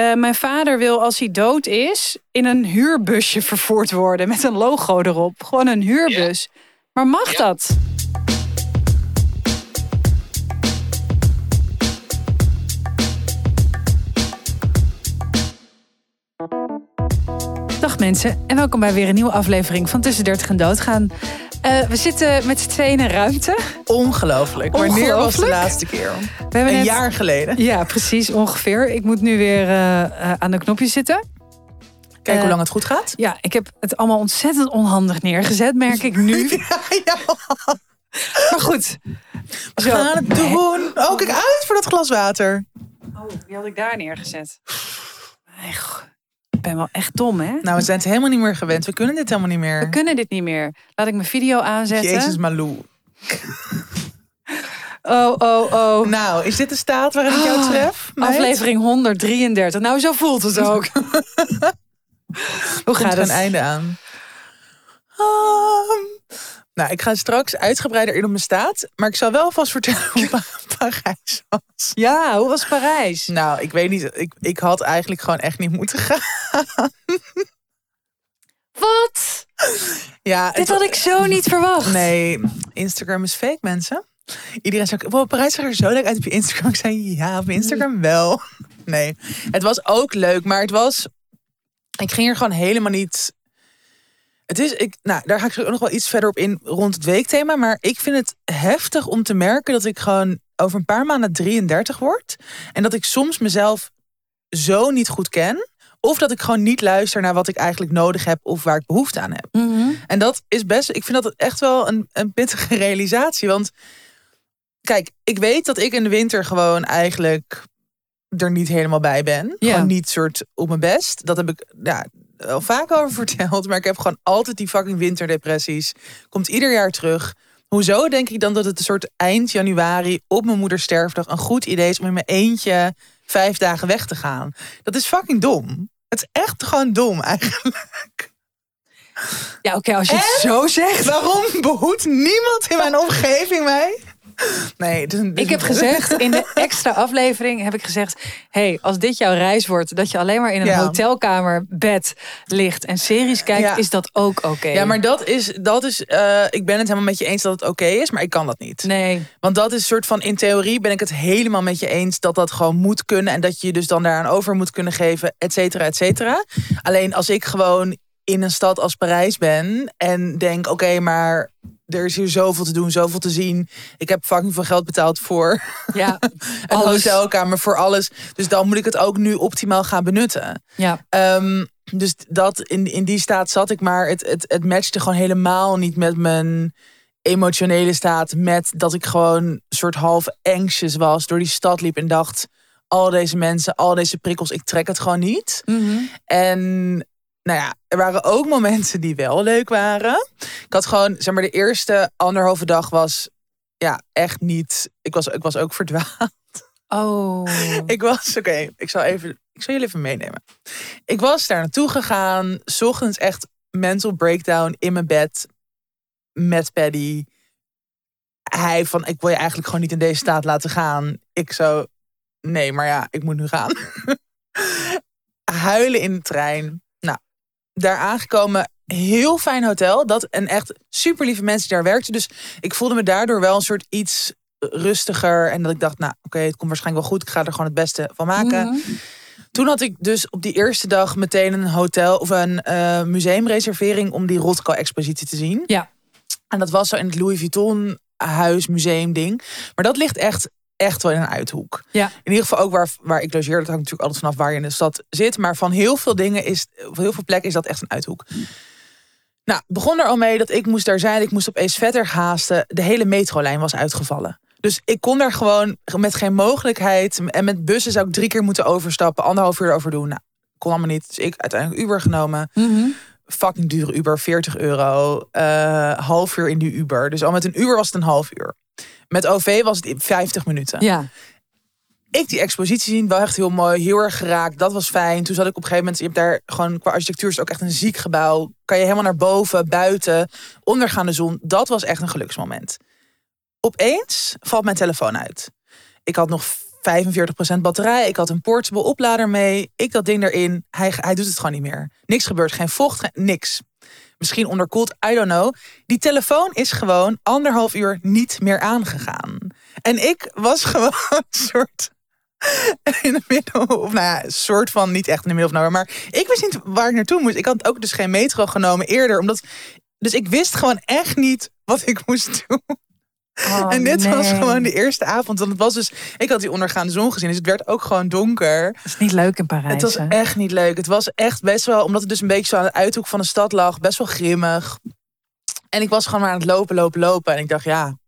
eh, mijn vader wil als hij dood is in een huurbusje vervoerd worden met een logo erop. Gewoon een huurbus. Maar mag dat? Dag mensen en welkom bij weer een nieuwe aflevering van Tussen 30 en Doodgaan. Uh, we zitten met z'n tweeën in een ruimte. Ongelooflijk. Wanneer was de laatste keer? We hebben een net... jaar geleden. Ja, precies ongeveer. Ik moet nu weer uh, uh, aan de knopjes zitten. Kijk hoe lang het goed gaat. Ja, ik heb het allemaal ontzettend onhandig neergezet, merk ik nu. ja, ja. Maar goed. We Zo. gaan het doen. Oh, kijk uit voor dat glas water. Oh, die had ik daar neergezet. Echt. Ik ben wel echt dom, hè? Nou, we zijn het helemaal niet meer gewend. We kunnen dit helemaal niet meer. We kunnen dit niet meer. Laat ik mijn video aanzetten. Jezus Malou. Oh, oh, oh. Nou, is dit de staat waarin ik jou Ah, tref? Aflevering 133. Nou, zo voelt het ook. Hoe gaat er het? een einde aan? Um, nou, ik ga straks uitgebreider in op mijn staat. Maar ik zal wel vast vertellen hoe Pa- Parijs was. Ja, hoe was Parijs? Nou, ik weet niet. Ik, ik had eigenlijk gewoon echt niet moeten gaan. Wat? Ja, Dit had ik zo niet verwacht. Nee, Instagram is fake, mensen. Iedereen zei, wow, Parijs zag er zo leuk uit op je Instagram. Ik zei, ja, op Instagram wel. Nee, het was ook leuk, maar het was... Ik ging er gewoon helemaal niet... Het is, ik, nou, daar ga ik nog wel iets verder op in rond het weekthema. Maar ik vind het heftig om te merken dat ik gewoon over een paar maanden 33 word. En dat ik soms mezelf zo niet goed ken. Of dat ik gewoon niet luister naar wat ik eigenlijk nodig heb of waar ik behoefte aan heb. Mhm. En dat is best, ik vind dat echt wel een, een pittige realisatie. Want kijk, ik weet dat ik in de winter gewoon eigenlijk er niet helemaal bij ben. Ja. Gewoon niet soort op mijn best. Dat heb ik ja, wel vaak over verteld. Maar ik heb gewoon altijd die fucking winterdepressies. Komt ieder jaar terug. Hoezo denk ik dan dat het een soort eind januari op mijn moeders sterfdag een goed idee is om in mijn eentje vijf dagen weg te gaan? Dat is fucking dom. Het is echt gewoon dom eigenlijk. Ja, oké, als je het zo zegt. Waarom behoedt niemand in mijn omgeving mij? Nee, Ik heb gezegd, in de extra aflevering heb ik gezegd... hey, als dit jouw reis wordt, dat je alleen maar in een Ja. hotelkamer bed ligt... en series kijkt, Ja. is dat ook oké. Ja, maar dat is, dat is eh, ik ben het helemaal met je eens dat het oké is, maar ik kan dat niet. Nee, Want dat is soort van, in theorie ben ik het helemaal met je eens dat dat gewoon moet kunnen. En dat je je dus dan daaraan over moet kunnen geven, et cetera, et cetera. Alleen als ik gewoon in een stad als Parijs ben en denk, oké, maar er is hier zoveel te doen, zoveel te zien. Ik heb fucking veel geld betaald voor ja, een alles. hotelkamer, voor alles. Dus dan moet ik het ook nu optimaal gaan benutten. Ja, Ehm, dus dat in, in die staat zat ik, maar het, het, het matchte gewoon helemaal niet met mijn emotionele staat. Met dat ik gewoon soort half anxious was, door die stad liep en dacht: al deze mensen, al deze prikkels, ik trek het gewoon niet. Mhm. En nou ja, er waren ook momenten die wel leuk waren. Ik had gewoon, zeg maar, de eerste anderhalve dag was ja echt niet. Ik was, ik was ook verdwaald. Oh. Ik was, oké, ik zal even, ik zal jullie even meenemen. Ik was daar naartoe gegaan, 's ochtends echt mental breakdown in mijn bed met Paddy. Hij van, ik wil je eigenlijk gewoon niet in deze staat laten gaan. Ik zo, nee, maar ja, ik moet nu gaan. Huilen in de trein. Daar aangekomen, heel fijn hotel. Dat en echt super lieve mensen die daar werkten. Dus ik voelde me daardoor wel een soort iets rustiger. En dat ik dacht, nou oké, het komt waarschijnlijk wel goed. Ik ga er gewoon het beste van maken. Mhm. Toen had ik dus op die eerste dag meteen een hotel of een eh, museumreservering om die Rothko-expositie te zien. Ja. En dat was zo in het Louis Vuitton huis, museum ding. Maar dat ligt echt, echt wel in een uithoek. Ja. In ieder geval ook waar, waar ik logeer. Dat hangt natuurlijk altijd vanaf waar je in de stad zit. Maar van heel veel dingen is, van heel veel plekken is dat echt een uithoek. Nou, begon er al mee dat ik moest daar zijn. Ik moest op Ees Vetter haasten. De hele metrolijn was uitgevallen. Dus ik kon daar gewoon met geen mogelijkheid. En met bussen zou ik drie keer moeten overstappen. Anderhalf uur over doen. Nou, kon allemaal niet. Dus ik uiteindelijk Uber genomen. Mhm. Fucking dure Uber, 40 euro. eh, half uur in die Uber. Dus al met een uur was het een half uur. Met OV was het in 50 minuten. Ja, Ik die expositie zien, wel echt heel mooi, heel erg geraakt. Dat was fijn. Toen zat ik op een gegeven moment, je hebt daar gewoon qua architectuur is het ook echt een ziek gebouw. Kan je helemaal naar boven, buiten, ondergaande zon. Dat was echt een geluksmoment. Opeens valt mijn telefoon uit. Ik had nog 45% batterij. Ik had een portable oplader mee. Ik dat ding erin. Hij, hij doet het gewoon niet meer. Niks gebeurt. Geen vocht, geen, niks. Misschien onderkoeld, I don't know. Die telefoon is gewoon anderhalf uur niet meer aangegaan. En ik was gewoon een soort in de middel, of nou ja, soort van niet echt in de middel of nowhere. Maar ik wist niet waar ik naartoe moest. Ik had ook dus geen metro genomen eerder, omdat. Dus ik wist gewoon echt niet wat ik moest doen. Oh, en dit was gewoon de eerste avond. Want het was dus, ik had die ondergaande zon gezien, dus het werd ook gewoon donker. Dat is niet leuk in Parijs. Het was hè? echt niet leuk. Het was echt best wel, omdat het dus een beetje zo aan de uithoek van de stad lag, best wel grimmig. En ik was gewoon maar aan het lopen, lopen, lopen. En ik dacht, ja,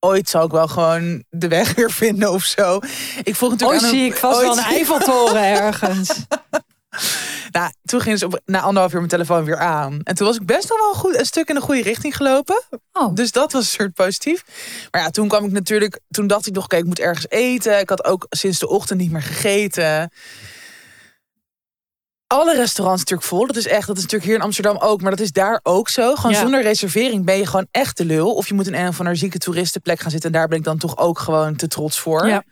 ooit zal ik wel gewoon de weg weer vinden of zo. Ik vroeg natuurlijk Ooit aan zie ik vast wel een Eiffeltoren ergens. Nou, toen ging ze op, na anderhalf uur mijn telefoon weer aan. En toen was ik best nog wel goed, een stuk in de goede richting gelopen. Oh, Dus dat was een soort positief. Maar ja, toen kwam ik natuurlijk. Toen dacht ik nog, oké, ik moet ergens eten. Ik had ook sinds de ochtend niet meer gegeten. Alle restaurants natuurlijk vol. Dat is echt, dat is natuurlijk hier in Amsterdam ook, maar dat is daar ook zo. Gewoon Ja. zonder reservering ben je gewoon echt de lul. Of je moet in een of andere zieke toeristenplek gaan zitten. En daar ben ik dan toch ook gewoon te trots voor. Ja.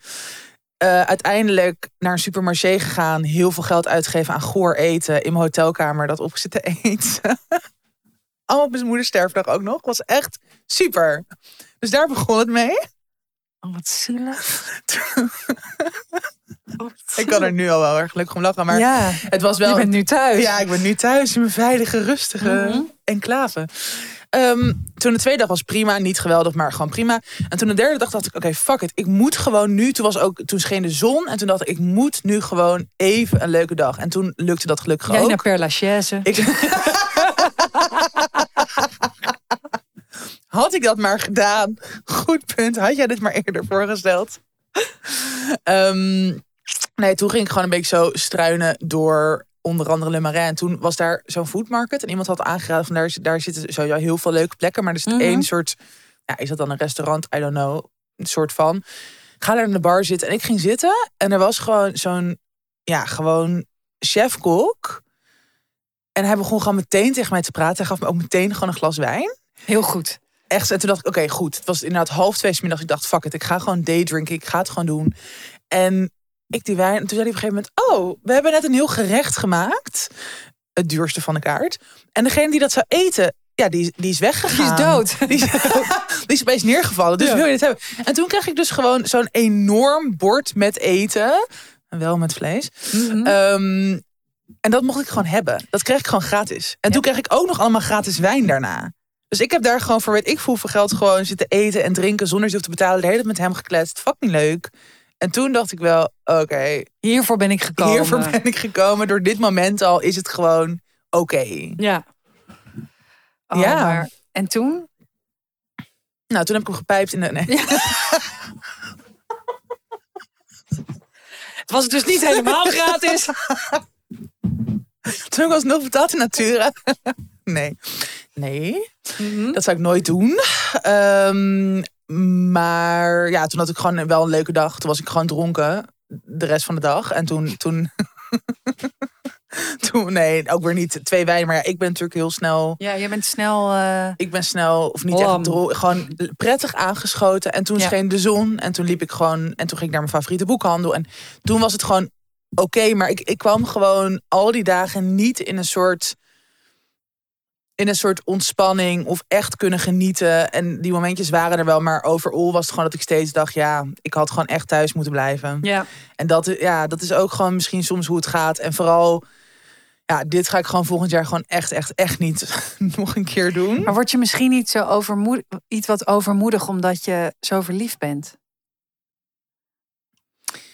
Eh, uiteindelijk naar een supermarché gegaan. Heel veel geld uitgegeven aan goor eten. In mijn hotelkamer dat op zitten eten. Allemaal op mijn moeders sterfdag ook nog. Was echt super. Dus daar begon het mee. oh, wat zielig. Oh, wat Ik kan er nu al wel erg gelukkig om lachen. Maar ja, het was wel... je bent nu thuis. Ja, ik ben nu thuis in mijn veilige, rustige Mhm. enclave. Ehm, toen de tweede dag was prima, niet geweldig, maar gewoon prima. En toen de derde dag dacht ik, oké, fuck it. Ik moet gewoon nu, toen, was ook, toen scheen de zon. En toen dacht ik, ik moet nu gewoon even een leuke dag. En toen lukte dat gelukkig Jij ook. naar Père Lachaise. Ik... Had ik dat maar gedaan. Goed punt. Had jij dit maar eerder voorgesteld? Ehm, nee, toen ging ik gewoon een beetje zo struinen door onder andere Le Marais. En toen was daar zo'n food market. En iemand had aangeraden van daar, daar zitten sowieso heel veel leuke plekken. Maar er zit Mhm. één soort... Ja, is dat dan een restaurant? I don't know. Een soort van. Ga daar in de bar zitten. En ik ging zitten. En er was gewoon zo'n... Ja, gewoon chef-kok. En hij begon gewoon meteen tegen mij te praten. Hij gaf me ook meteen gewoon een glas wijn. Heel goed. Echt, en toen dacht ik, oké, goed. Het was inderdaad half twee 's middags. Ik dacht, fuck it, ik ga gewoon daydrinken. Ik ga het gewoon doen. En ik die wijn. En toen zei hij op een gegeven moment, oh, we hebben net een heel gerecht gemaakt. Het duurste van de kaart. En degene die dat zou eten, ja, die, die is Die weggegaan. is dood. Die is, die is opeens neergevallen. Dus Ja. wil je het hebben? En toen kreeg ik dus gewoon zo'n enorm bord met eten. En wel met vlees. Mhm. Ehm, en dat mocht ik gewoon hebben. Dat kreeg ik gewoon gratis. En toen kreeg ik ook nog allemaal gratis wijn daarna. Dus ik heb daar gewoon voor weet ik voor hoeveel geld gewoon zitten eten en drinken zonder ze te betalen. De hele tijd met hem gekletst. Fucking leuk. En toen dacht ik wel, oké, Hiervoor ben ik gekomen. hiervoor ben ik gekomen. Door dit moment al is het gewoon oké. Ja. Oh, Ja. maar- En toen? Nou, toen heb ik hem gepijpt in de... Nee. Het was dus niet helemaal gratis. Toen was nog betaald in natura. nee. Nee. Dat zou ik nooit doen. Ehm, maar ja, toen had ik gewoon wel een leuke dag. Toen was ik gewoon dronken de rest van de dag. En toen... toen Toen, nee, ook weer niet twee wijnen. Maar ja, ik ben natuurlijk heel snel. Ja, je bent snel... eh, Ik ben snel, of niet echt gewoon prettig aangeschoten. En toen Ja. scheen de zon. En toen liep ik gewoon. En toen ging ik naar mijn favoriete boekhandel. En toen was het gewoon oké. maar ik, ik kwam gewoon al die dagen niet in een soort. In een soort ontspanning of echt kunnen genieten. En die momentjes waren er wel, maar overal was het gewoon dat ik steeds dacht: ja, ik had gewoon echt thuis moeten blijven. ja. En dat, ja, dat is ook gewoon misschien soms hoe het gaat. En vooral, ja, dit ga ik gewoon volgend jaar gewoon echt, echt, echt niet nog een keer doen. Maar word je misschien niet zo overmoedig, iets wat overmoedig omdat je zo verliefd bent?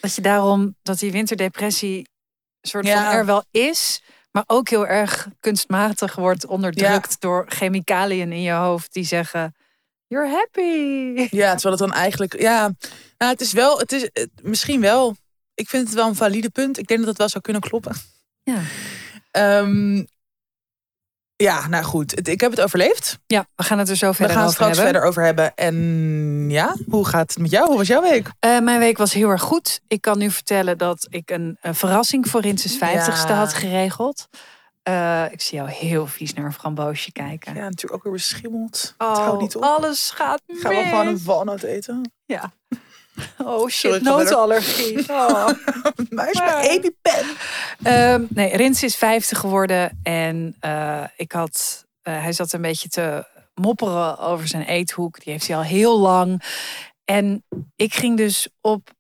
Dat je daarom, dat die winterdepressie soort Ja. van er wel is, maar ook heel erg kunstmatig wordt onderdrukt door chemicaliën in je hoofd die zeggen: You're happy. Ja, terwijl het dan eigenlijk, ja, nou, het is wel, het is het- misschien wel. Ik vind het wel een valide punt. Ik denk dat het wel zou kunnen kloppen. Ja. Ehm, ja, nou goed. Het- ik heb het overleefd. Ja, we gaan het er zo We verder gaan het over straks hebben. verder over hebben. En ja, hoe gaat het met jou? Hoe was jouw week? Eh, mijn week was heel erg goed. Ik kan nu vertellen dat ik een, verrassing voor Rinses 50ste Ja. had geregeld. Eh, ik zie jou heel vies naar een framboosje kijken. Ja, natuurlijk ook weer beschimmeld. Oh, het houdt niet op. alles gaat Ik ga wel mis. gewoon een walnoot eten. Ja. Oh shit, notenallergie. Oh. Muis Ja. bij EpiPen. Ehm, nee, Rins is 50 geworden en eh, ik had, eh, hij zat een beetje te mopperen over zijn eethoek. Die heeft hij al heel lang. En ik ging dus op,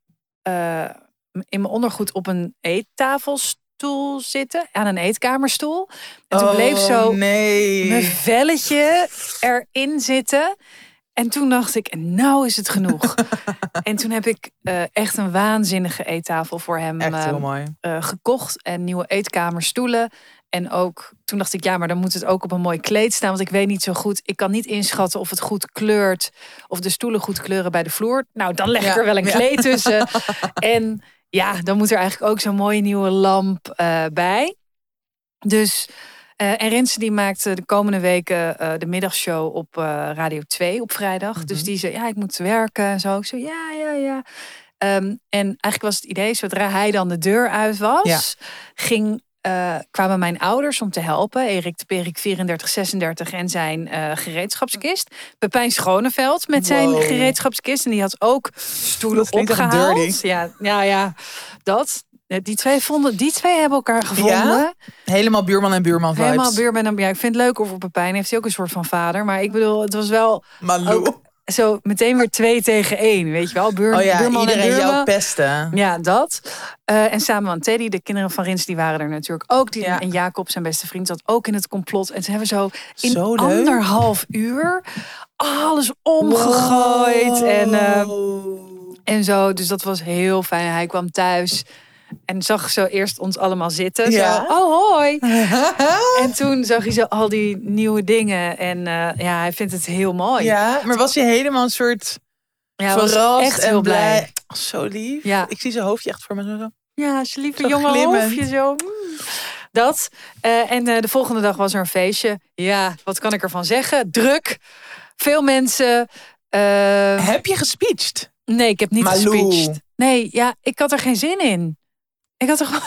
eh, in mijn ondergoed op een eettafelstoel zitten, aan een eetkamerstoel. En toen bleef zo Oh, nee. mijn velletje erin zitten. En toen dacht ik, nou is het genoeg. en toen heb ik eh, echt een waanzinnige eettafel voor hem Echt heel eh, mooi. eh, gekocht. En nieuwe eetkamerstoelen. En ook toen dacht ik, ja, maar dan moet het ook op een mooi kleed staan. Want ik weet niet zo goed. Ik kan niet inschatten of het goed kleurt. Of de stoelen goed kleuren bij de vloer. Nou, dan leg ik Ja, er wel een ja. kleed tussen. en ja, dan moet er eigenlijk ook zo'n mooie nieuwe lamp bij. Dus, en Rensen die maakte de komende weken eh, de middagshow op eh, Radio 2 op vrijdag. Dus Mhm. die zei, ja, ik moet werken en zo. Ik zo, ja, ja, ja. Ehm, en eigenlijk was het idee, zodra hij dan de deur uit was, Ja. ging, eh, kwamen mijn ouders om te helpen. Erik de Perik 34, 36 en zijn eh, gereedschapskist. Pepijn Schoneveld met zijn Wow. gereedschapskist. En die had ook stoelen opgehaald. Ja, ja, ja, dat. Die twee, vonden, die twee hebben elkaar gevonden. Helemaal buurman en buurman vibes. Helemaal buurman en ja, ik vind het leuk over Pepijn. Heeft hij ook een soort van vader. Maar ik bedoel, het was wel Malou. zo meteen weer twee tegen één. Weet je wel? Buur, oh ja, buurman iedereen en buurman. jou pesten. Ja, dat. Eh, en samen aan Teddy, de kinderen van Rins, die waren er natuurlijk ook. Die, Ja. En Jacob, zijn beste vriend, zat ook in het complot. En ze hebben zo in Zo anderhalf uur alles omgegooid. En, eh, en zo. Dus dat was heel fijn. Hij kwam thuis en zag zo eerst ons allemaal zitten. Ja. Zo, oh hoi. En toen zag hij zo al die nieuwe dingen. En eh, ja, hij vindt het heel mooi. ja, maar was je helemaal een soort Ja, hij was verrast echt en heel blij. blij. Oh, zo lief. Ja. Ik zie zijn hoofdje echt voor me. Zo. Ja, zijn lieve jonge glimmend. hoofdje zo. mm. Dat. Eh, en eh, de volgende dag was er een feestje. Ja, wat kan ik ervan zeggen? Druk. Veel mensen. Heb je gespeecht? nee, ik heb niet Malou. gespeecht. Nee, ja, ik had er geen zin in. Ik had er gewoon...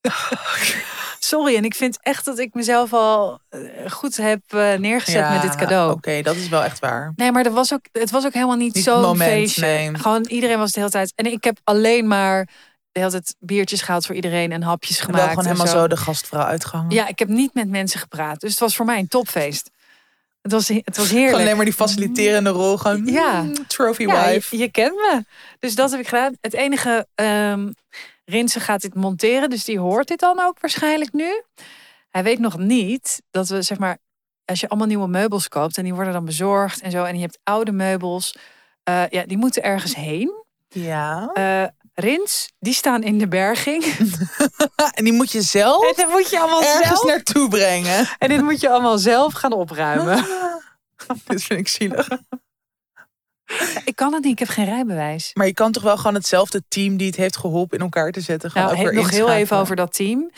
Sorry, en ik vind echt dat ik mezelf al eh, goed heb eh, neergezet met dit cadeau. Oké, dat is wel echt waar. Nee, maar er was ook, het was ook helemaal niet, Niet zo'n feestje. nee. Gewoon iedereen was de hele tijd. En ik heb alleen maar de hele tijd biertjes gehaald voor iedereen en hapjes Wel gemaakt. gewoon en helemaal zo de gastvrouw uitgehangen. Ja, ik heb niet met mensen gepraat. Dus het was voor mij een topfeest. Het was, het was heerlijk. Gewoon alleen maar die faciliterende rol. Gewoon, Ja. mm, trophy ja, wife. je, je kent me. Dus dat heb ik gedaan. Het enige, ehm Rinse gaat dit monteren. Dus die hoort dit dan ook waarschijnlijk nu. Hij weet nog niet dat we, zeg maar, als je allemaal nieuwe meubels koopt en die worden dan bezorgd en zo. En je hebt oude meubels. eh, ja, die moeten ergens heen. Ja. Eh Rins, die staan in de berging. En die moet je zelf En dat moet je allemaal ergens zelf. naartoe brengen. En dit moet je allemaal zelf gaan opruimen. Dit vind ik zielig. Ik kan het niet, ik heb geen rijbewijs. Maar je kan toch wel gewoon hetzelfde team die het heeft geholpen in elkaar te zetten. Nou, ook he- weer nog heel even over dat team.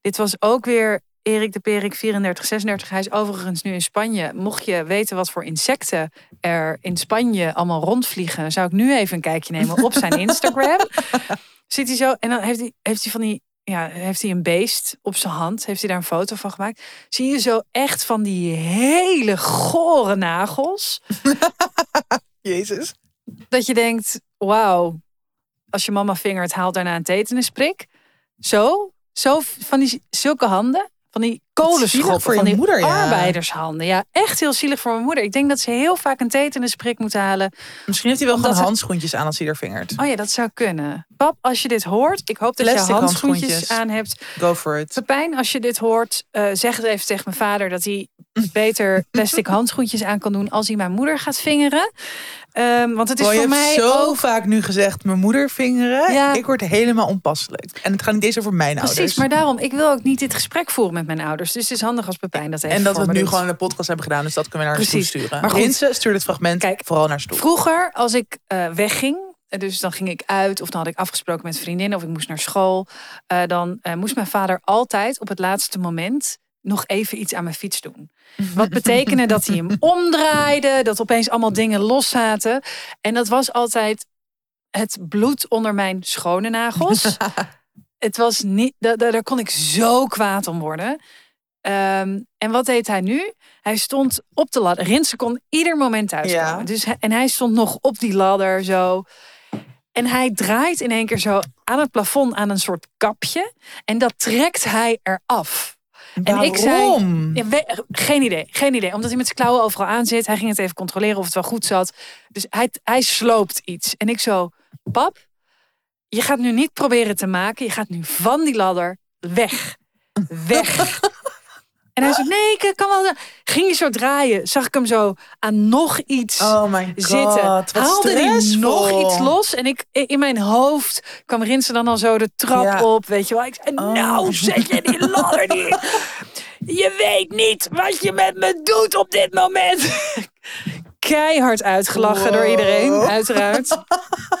Dit was ook weer Erik de Perik, 34, 36. Hij is overigens nu in Spanje. Mocht je weten wat voor insecten er in Spanje allemaal rondvliegen, zou ik nu even een kijkje nemen op zijn Instagram. Zit hij zo en dan heeft hij, heeft hij van die. Ja, heeft hij een beest op zijn hand? Heeft hij daar een foto van gemaakt? Zie je zo echt van die hele gore nagels? Jezus. Dat je denkt, wauw, als je mama vingert, haalt daarna een tetanusprik. Zo, zo van die zulke handen, van die kolenschoppen, voor je van die moeder, ja. arbeidershanden. Ja, echt heel zielig voor mijn moeder. Ik denk dat ze heel vaak een tetanusprik moet halen. Misschien heeft hij wel gewoon handschoentjes aan als hij er vingert. Oh ja, dat zou kunnen. Pap, als je dit hoort, ik hoop dat je Plastic handschoentjes handschoentjes. aan hebt. Go for it. Pepijn, als je dit hoort, eh, zeg het even tegen mijn vader dat hij beter plastic handschoentjes aan kan doen als hij mijn moeder gaat vingeren. Ehm, want het is je voor mij zo ook vaak nu gezegd, mijn moeder vingeren. Ja. Ik word helemaal onpasselijk. En het gaat niet eens over mijn Precies, ouders. maar daarom, ik wil ook niet dit gesprek voeren met mijn ouders. Dus het is handig als Pepijn dat even en dat we het nu doet. gewoon in de podcast hebben gedaan. Dus dat kunnen we naar Precies. stoel sturen. Maar goed. Stuur dit fragment Kijk, vooral naar stoel. Vroeger, als ik eh, wegging, dus dan ging ik uit... of dan had ik afgesproken met vriendinnen of ik moest naar school... eh, dan eh, moest mijn vader altijd op het laatste moment nog even iets aan mijn fiets doen. Wat betekende dat hij hem omdraaide, dat opeens allemaal dingen los zaten. En dat was altijd het bloed onder mijn schone nagels. het was niet, da- da- daar kon ik zo kwaad om worden. Ehm, en wat deed hij nu? Hij stond op de ladder. Rinse kon ieder moment. Ja. Dus en hij stond nog op die ladder zo. En hij draait in één keer zo aan het plafond aan een soort kapje. En dat trekt hij eraf. En ik zei, Waarom? ja, we- geen idee, geen idee. Omdat hij met zijn klauwen overal aan zit. Hij ging het even controleren of het wel goed zat. Dus hij, hij sloopt iets. En ik zo, pap, je gaat nu niet proberen te maken. Je gaat nu van die ladder weg. Weg. En hij zei, nee, ik kan wel. Ging hij zo draaien, zag ik hem zo aan nog iets Oh my god, zitten. Haalde hij nog iets los. En ik, in mijn hoofd kwam Rinse dan al zo de trap Ja. op. Weet je wel. Ik zei, Oh. nou zet je die ladder niet. Je weet niet wat je met me doet op dit moment. Keihard uitgelachen door iedereen, uiteraard.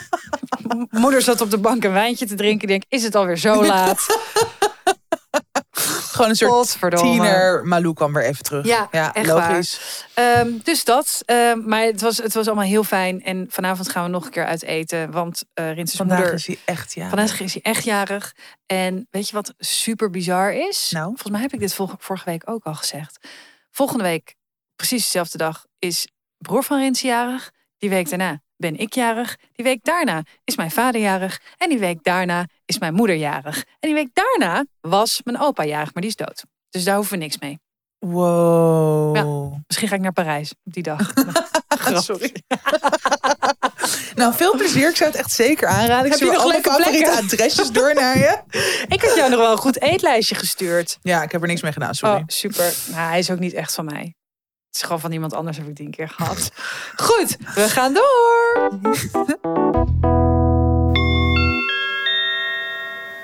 Moeder zat op de bank een wijntje te drinken. Ik denk, is het alweer zo laat? Gewoon een soort tiener. Malou kwam weer even terug. Ja, echt logisch. Ehm, dus dat. Ehm, maar het was, het was allemaal heel fijn. En vanavond gaan we nog een keer uit eten. Want eh Rinse's Vandaag moeder... is hij echt ja. Vandaag is hij echt jarig. En weet je wat super bizar is? Nou? Volgens mij heb ik dit vorige, vorige week ook al gezegd. Volgende week, precies dezelfde dag, is broer van Rins jarig. Die week daarna ben ik jarig. Die week daarna is mijn vader jarig. En die week daarna is mijn moeder jarig. En die week daarna was mijn opa jarig, maar die is dood. Dus daar hoeven we niks mee. Wow. Misschien ga ik naar Parijs op die dag. Sorry. nou, veel plezier. Ik zou het echt zeker aanraden. Ik Heb je nog alle leuke favoriete plekken? adresjes door naar je. Ik had jou nog wel een goed eetlijstje gestuurd. Ja, ik heb er niks mee gedaan, sorry. Oh, super. Nou, hij is ook niet echt van mij. Het is gewoon van iemand anders heb ik die een keer gehad. Goed, we gaan door.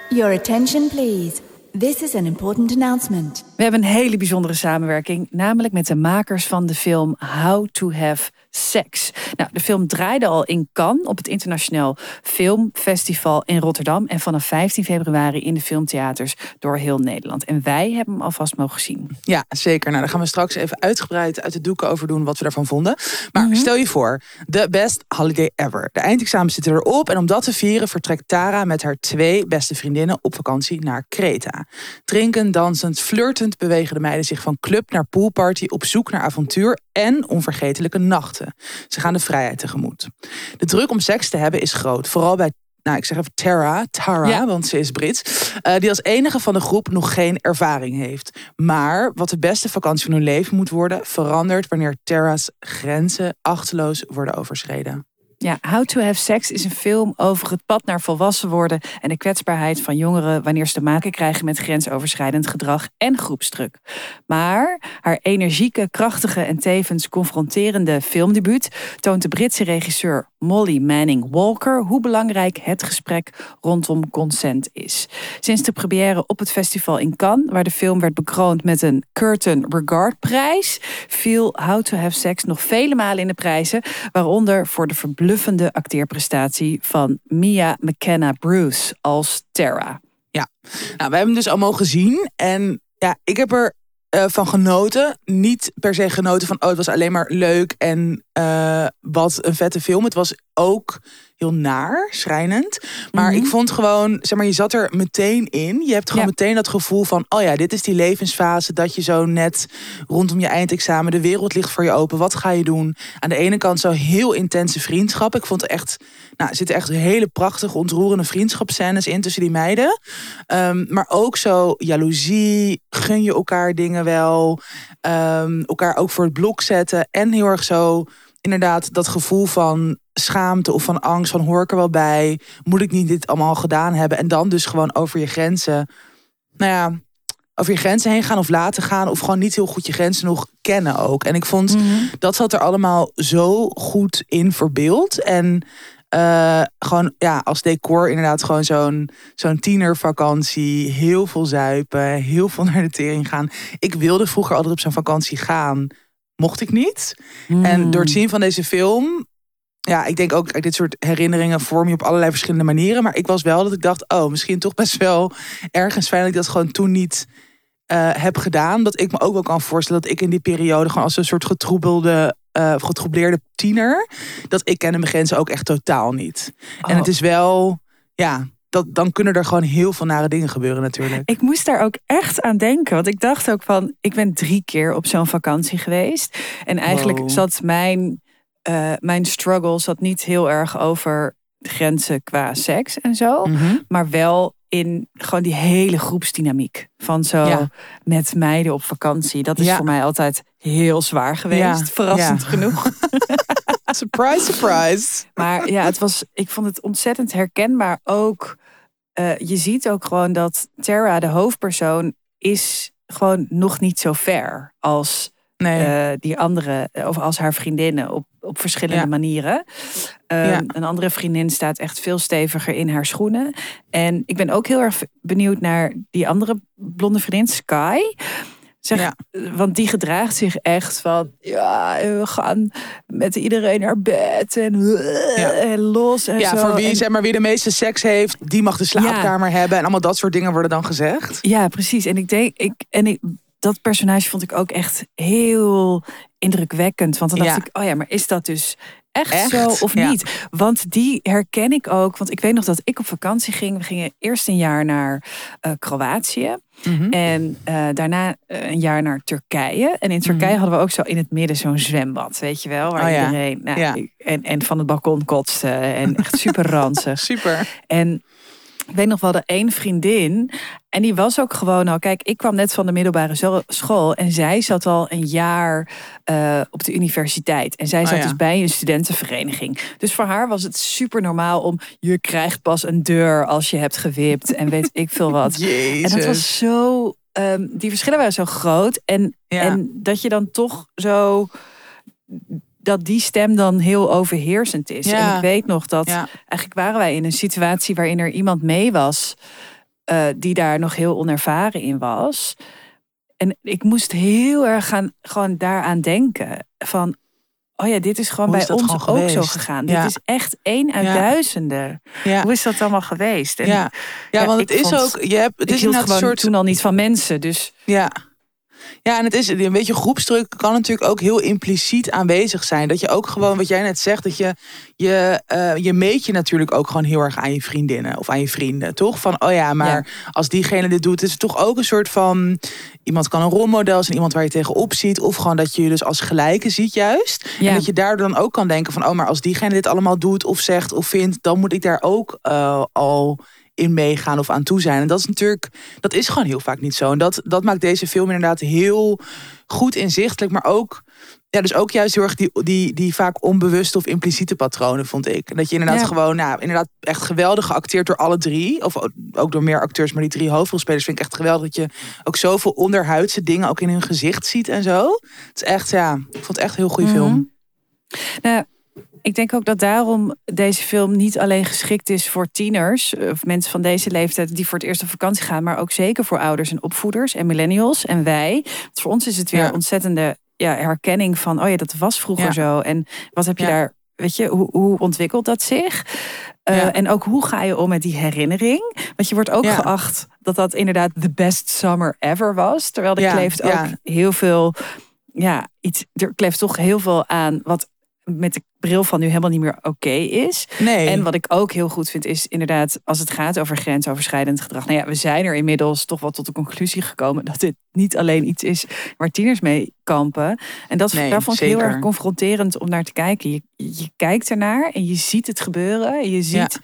Your attention, please. This is an important announcement. We hebben een hele bijzondere samenwerking, namelijk met de makers van de film How to Have Sex. Nou, de film draaide al in Cannes op het Internationaal Filmfestival in Rotterdam en vanaf 15 februari in de filmtheaters door heel Nederland. En wij hebben hem alvast mogen zien. Ja, zeker. Nou, daar gaan we straks even uitgebreid uit de doeken over doen wat we daarvan vonden. Maar stel je voor, the best holiday ever. De eindexamen zitten erop en om dat te vieren vertrekt Tara met haar twee beste vriendinnen op vakantie naar Kreta. Drinkend, dansend, bewegen de meiden zich van club naar poolparty op zoek naar avontuur en onvergetelijke nachten. Ze gaan de vrijheid tegemoet. De druk om seks te hebben is groot, vooral bij nou, ik zeg even Tara, Tara, Ja. want ze is Brits, eh, die als enige van de groep nog geen ervaring heeft. Maar wat de beste vakantie van hun leven moet worden, verandert wanneer Tara's grenzen achteloos worden overschreden. Ja, How to Have Sex is een film over het pad naar volwassen worden en de kwetsbaarheid van jongeren wanneer ze te maken krijgen met grensoverschrijdend gedrag en groepsdruk. Maar haar energieke, krachtige en tevens confronterende filmdebuut toont de Britse regisseur Molly Manning Walker hoe belangrijk het gesprek rondom consent is. Sinds de première op het festival in Cannes, waar de film werd bekroond met een Curtain Regard prijs, viel How to Have Sex nog vele malen in de prijzen, waaronder voor de verbluffende acteerprestatie van Mia McKenna Bruce als Tara. Nou, we hebben hem dus al mogen zien. En ja, ik heb er eh, van genoten. Niet per se genoten van, oh, het was alleen maar leuk en eh, wat een vette film. Het was ook heel naar, schrijnend. Maar Mhm. ik vond gewoon, zeg maar, je zat er meteen in. Je hebt gewoon Ja. meteen dat gevoel van, oh ja, dit is die levensfase dat je zo net rondom je eindexamen, de wereld ligt voor je open. Wat ga je doen? Aan de ene kant zo heel intense vriendschap. Ik vond echt, nou, er zitten echt hele prachtige, ontroerende vriendschapsscènes in tussen die meiden. Ehm, maar ook zo jaloezie, gun je elkaar dingen wel. Ehm, elkaar ook voor het blok zetten. En heel erg zo, inderdaad, dat gevoel van schaamte of van angst. Van hoor ik er wel bij? Moet ik niet dit allemaal gedaan hebben? En dan dus gewoon over je grenzen. Nou ja, over je grenzen heen gaan of laten gaan. Of gewoon niet heel goed je grenzen nog kennen ook. En ik vond, dat zat er allemaal zo goed in verbeeld. En eh, gewoon ja, als decor inderdaad gewoon zo'n zo'n tienervakantie. Heel veel zuipen, heel veel naar de tering gaan. Ik wilde vroeger altijd op zo'n vakantie gaan. Mocht ik niet. En door het zien van deze film... Ja, ik denk ook, dit soort herinneringen vorm je op allerlei verschillende manieren. Maar ik was wel dat ik dacht, oh, misschien toch best wel ergens fijn dat ik dat gewoon toen niet eh, heb gedaan. Dat ik me ook wel kan voorstellen dat ik in die periode gewoon als een soort getroebelde, getroubleerde tiener, dat ik kende mijn grenzen ook echt totaal niet. En Oh. het is wel, ja, dat, dan kunnen er gewoon heel veel nare dingen gebeuren natuurlijk. Ik moest daar ook echt aan denken. Want ik dacht ook van, ik ben drie keer op zo'n vakantie geweest. En eigenlijk Wow. zat mijn, eh, mijn struggle zat niet heel erg over grenzen qua seks en zo. Mhm. Maar wel in gewoon die hele groepsdynamiek. Van zo Ja. met meiden op vakantie. Dat is Ja. voor mij altijd heel zwaar geweest. Ja. Verrassend Ja. genoeg. Surprise, surprise. Maar ja, het was, ik vond het ontzettend herkenbaar ook. eh, je ziet ook gewoon dat Tara, de hoofdpersoon, is gewoon nog niet zo ver als Nee. eh, die andere, of als haar vriendinnen op, op verschillende Ja. manieren. Ehm, Ja. Een andere vriendin staat echt veel steviger in haar schoenen. En ik ben ook heel erg benieuwd naar die andere blonde vriendin, Sky. Zeg, Ja. Want die gedraagt zich echt van, ja, we gaan met iedereen naar bed en, Ja. en los en ja, zo. voor wie, En- zeg maar, wie de meeste seks heeft, die mag de slaapkamer hebben. En allemaal dat soort dingen worden dan gezegd. Ja, precies. En ik denk, ik, en ik, dat personage vond ik ook echt heel indrukwekkend. Want dan dacht ik, oh ja, maar is dat dus echt, Echt? zo of Ja. niet? Want die herken ik ook. Want ik weet nog dat ik op vakantie ging. We gingen eerst een jaar naar eh, Kroatië. Mhm. En eh, daarna eh, een jaar naar Turkije. En in Turkije Mhm. hadden we ook zo in het midden zo'n zwembad, weet je wel? Waar Oh ja. iedereen nou, Ja. en, en van het balkon kotste. En echt super ranzig. Super. En ik weet nog wel de één vriendin. En die was ook gewoon al. Kijk, ik kwam net van de middelbare school. En zij zat al een jaar eh, op de universiteit. En zij Oh zat ja. dus bij een studentenvereniging. Dus voor haar was het super normaal om. Je krijgt pas een deur als je hebt gewipt. En weet ik veel wat. Jezus. En dat was zo. ehm, die verschillen waren zo groot. En, Ja. en dat je dan toch zo. Dat die stem dan heel overheersend is. Ja. En ik weet nog dat Ja. eigenlijk waren wij in een situatie waarin er iemand mee was. eh, die daar nog heel onervaren in was. En ik moest heel erg gaan, gewoon daaraan denken. Van, oh ja, dit is gewoon Hoe bij is ons gewoon ook zo gegaan. Ja. Dit is echt één uit duizenden. Hoe is dat allemaal geweest? En Ja. ja, want het is vond- ook. Je hebt, het ik is hield gewoon soort. toen al niet van mensen. Dus Ja. Ja, en het is een beetje groepsdruk kan natuurlijk ook heel impliciet aanwezig zijn. Dat je ook gewoon, wat jij net zegt, dat je je, eh, je meet je natuurlijk ook gewoon heel erg aan je vriendinnen of aan je vrienden, toch? Van, oh ja, maar als diegene dit doet, is het toch ook een soort van, iemand kan een rolmodel zijn, iemand waar je tegenop ziet, of gewoon dat je je dus als gelijke ziet juist. Ja. En dat je daardoor dan ook kan denken van, oh, maar als diegene dit allemaal doet of zegt of vindt, dan moet ik daar ook eh, al in meegaan of aan toe zijn. En dat is natuurlijk, dat is gewoon heel vaak niet zo. En dat, dat maakt deze film inderdaad heel goed inzichtelijk, maar ook, ja, dus ook juist heel erg die, die, die vaak onbewuste of impliciete patronen, vond ik. En dat je inderdaad Ja. gewoon, nou, inderdaad echt geweldig geacteerd door alle drie, of ook door meer acteurs, maar die drie hoofdrolspelers vind ik echt geweldig dat je ook zoveel onderhuidse dingen ook in hun gezicht ziet en zo. Het is echt, ja, ik vond het echt een heel goede Mhm. film. Nou, ik denk ook dat daarom deze film niet alleen geschikt is voor tieners of mensen van deze leeftijd die voor het eerst op vakantie gaan, maar ook zeker voor ouders en opvoeders en millennials en wij. Want voor ons is het weer Ja. ontzettende ja, herkenning van, oh ja, dat was vroeger Ja. zo. En wat heb je Ja. daar, weet je, hoe, hoe ontwikkelt dat zich? Uh, Ja. En ook hoe ga je om met die herinnering? Want je wordt ook Ja. geacht dat dat inderdaad the best summer ever was. Terwijl er Ja, kleeft ook heel veel, ja, iets, er kleeft toch heel veel aan wat met de bril van nu helemaal niet meer oké is. Nee. En wat ik ook heel goed vind is inderdaad, als het gaat over grensoverschrijdend gedrag. Nou ja, we zijn er inmiddels toch wel tot de conclusie gekomen dat dit niet alleen iets is waar tieners mee kampen. En dat Nee, daar vond ik heel erg confronterend om naar te kijken. Je, je kijkt ernaar en je ziet het gebeuren. En je ziet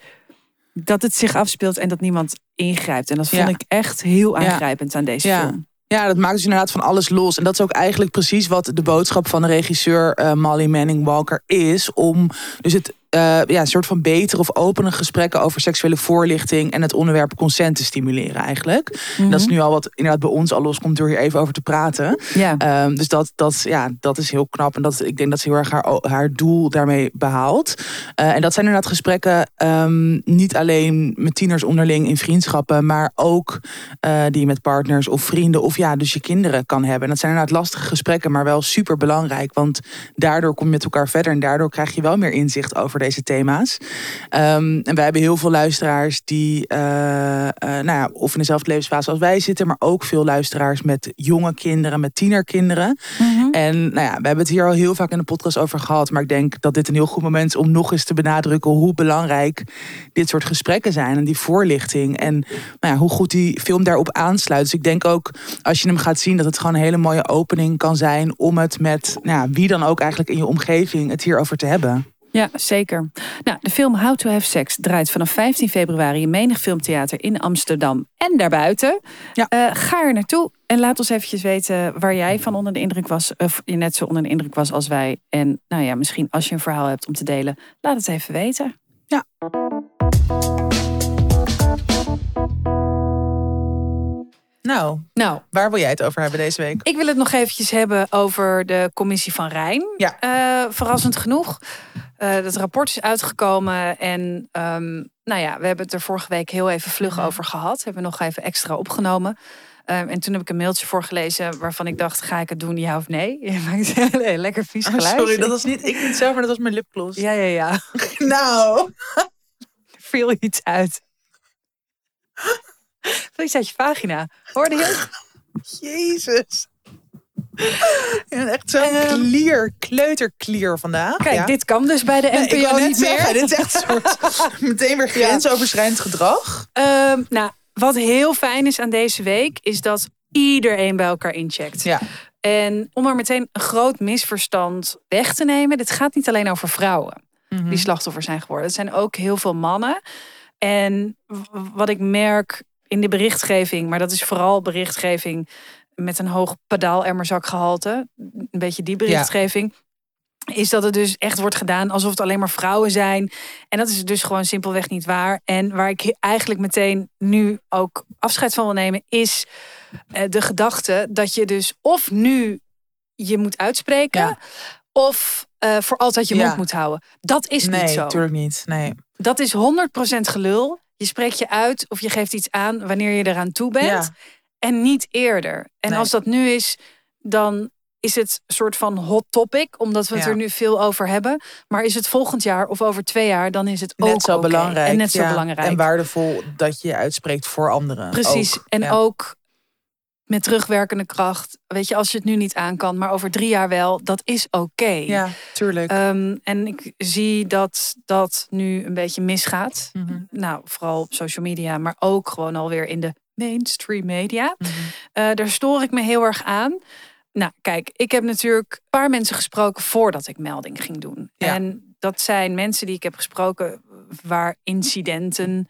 dat het zich afspeelt en dat niemand ingrijpt. En dat vond Ja. ik echt heel aangrijpend aan deze Ja. film. Ja, dat maakt dus inderdaad van alles los. En dat is ook eigenlijk precies wat de boodschap van de regisseur eh, Molly Manning Walker is. Om dus het eh, ja, een soort van betere of opene gesprekken over seksuele voorlichting en het onderwerp consent te stimuleren eigenlijk. Mhm. Dat is nu al wat inderdaad bij ons al loskomt door hier even over te praten. Ja. Ehm, dus dat, dat, ja, dat is heel knap. En dat, ik denk dat ze heel erg haar, haar doel daarmee behaalt. Eh, en dat zijn inderdaad gesprekken ehm, niet alleen met tieners onderling in vriendschappen, maar ook eh, die je met partners of vrienden of ja, dus je kinderen kan hebben. En dat zijn inderdaad lastige gesprekken, maar wel super belangrijk. Want daardoor kom je met elkaar verder en daardoor krijg je wel meer inzicht over deze thema's. Ehm, en wij hebben heel veel luisteraars die, eh, nou ja, of in dezelfde levensfase als wij zitten, maar ook veel luisteraars met jonge kinderen, met tienerkinderen. Mhm. En nou ja, we hebben het hier al heel vaak in de podcast over gehad. Maar ik denk dat dit een heel goed moment is om nog eens te benadrukken hoe belangrijk dit soort gesprekken zijn. En die voorlichting. En nou ja, hoe goed die film daarop aansluit. Dus ik denk ook als je hem gaat zien, dat het gewoon een hele mooie opening kan zijn om het met nou ja, wie dan ook eigenlijk in je omgeving het hierover te hebben. Ja, zeker. Nou, de film How to Have Sex draait vanaf 15 februari in menig filmtheater in Amsterdam en daarbuiten. Ja. Eh, ga er naartoe en laat ons eventjes weten waar jij van onder de indruk was. Of je net zo onder de indruk was als wij. En nou ja, misschien als je een verhaal hebt om te delen, laat het even weten. Ja. Nou, Nou, waar wil jij het over hebben deze week? ik wil het nog eventjes hebben over de commissie van Rijn. Ja. Eh, verrassend genoeg. Uh, het rapport is uitgekomen en ehm, nou ja, we hebben het er vorige week heel even vlug Mhm. over gehad. Hebben we nog even extra opgenomen. Ehm, en toen heb ik een mailtje voorgelezen waarvan ik dacht, ga ik het doen, ja of nee? Je maakt een lekker vies Ah, geluid. sorry, dat was niet ik niet zelf, maar dat was mijn lipgloss. Ja, ja, ja. Nou, viel iets uit. Is uit je vagina? Hoorde je jezus. Ja, echt zo'n Ehm. klier, kleuterklier vandaag. Kijk, ja. dit kan dus bij de Nee, ik NPO net niet meer. dit is echt een soort meteen weer grensoverschrijdend gedrag. Ehm, nou, wat heel fijn is aan deze week, is dat iedereen bij elkaar incheckt. Ja. En om er meteen een groot misverstand weg te nemen, dit gaat niet alleen over vrouwen Mhm. die slachtoffer zijn geworden. Het zijn ook heel veel mannen. En wat ik merk in de berichtgeving, maar dat is vooral berichtgeving met een hoog pedaalemmerzakgehalte, een beetje die berichtgeving. Is dat het dus echt wordt gedaan alsof het alleen maar vrouwen zijn. En dat is dus gewoon simpelweg niet waar. En waar ik eigenlijk meteen nu ook afscheid van wil nemen, is eh, de gedachte dat je dus of nu je moet uitspreken, Ja. of eh, voor altijd je Ja. mond moet houden. Dat is nee, niet zo. natuurlijk niet. Nee. Dat is 100% gelul. Je spreekt je uit of je geeft iets aan wanneer je eraan toe bent. Ja. En niet eerder. En Nee. als dat nu is, dan is het een soort van hot topic, omdat we het Ja. er nu veel over hebben. Maar is het volgend jaar of over twee jaar, dan is het Net ook zo oké. belangrijk. En net zo ja. belangrijk. En waardevol dat je je uitspreekt voor anderen. Precies. ook. En Ja. ook met terugwerkende kracht. Weet je, als je het nu niet aan kan, maar over drie jaar wel, dat is oké. Ja, tuurlijk. Ehm, en ik zie dat dat nu een beetje misgaat. Mhm. Nou, vooral op social media, maar ook gewoon alweer in de mainstream media. Mhm. Eh, daar stoor ik me heel erg aan. Nou, kijk, ik heb natuurlijk een paar mensen gesproken voordat ik melding ging doen. Ja. En dat zijn mensen die ik heb gesproken waar incidenten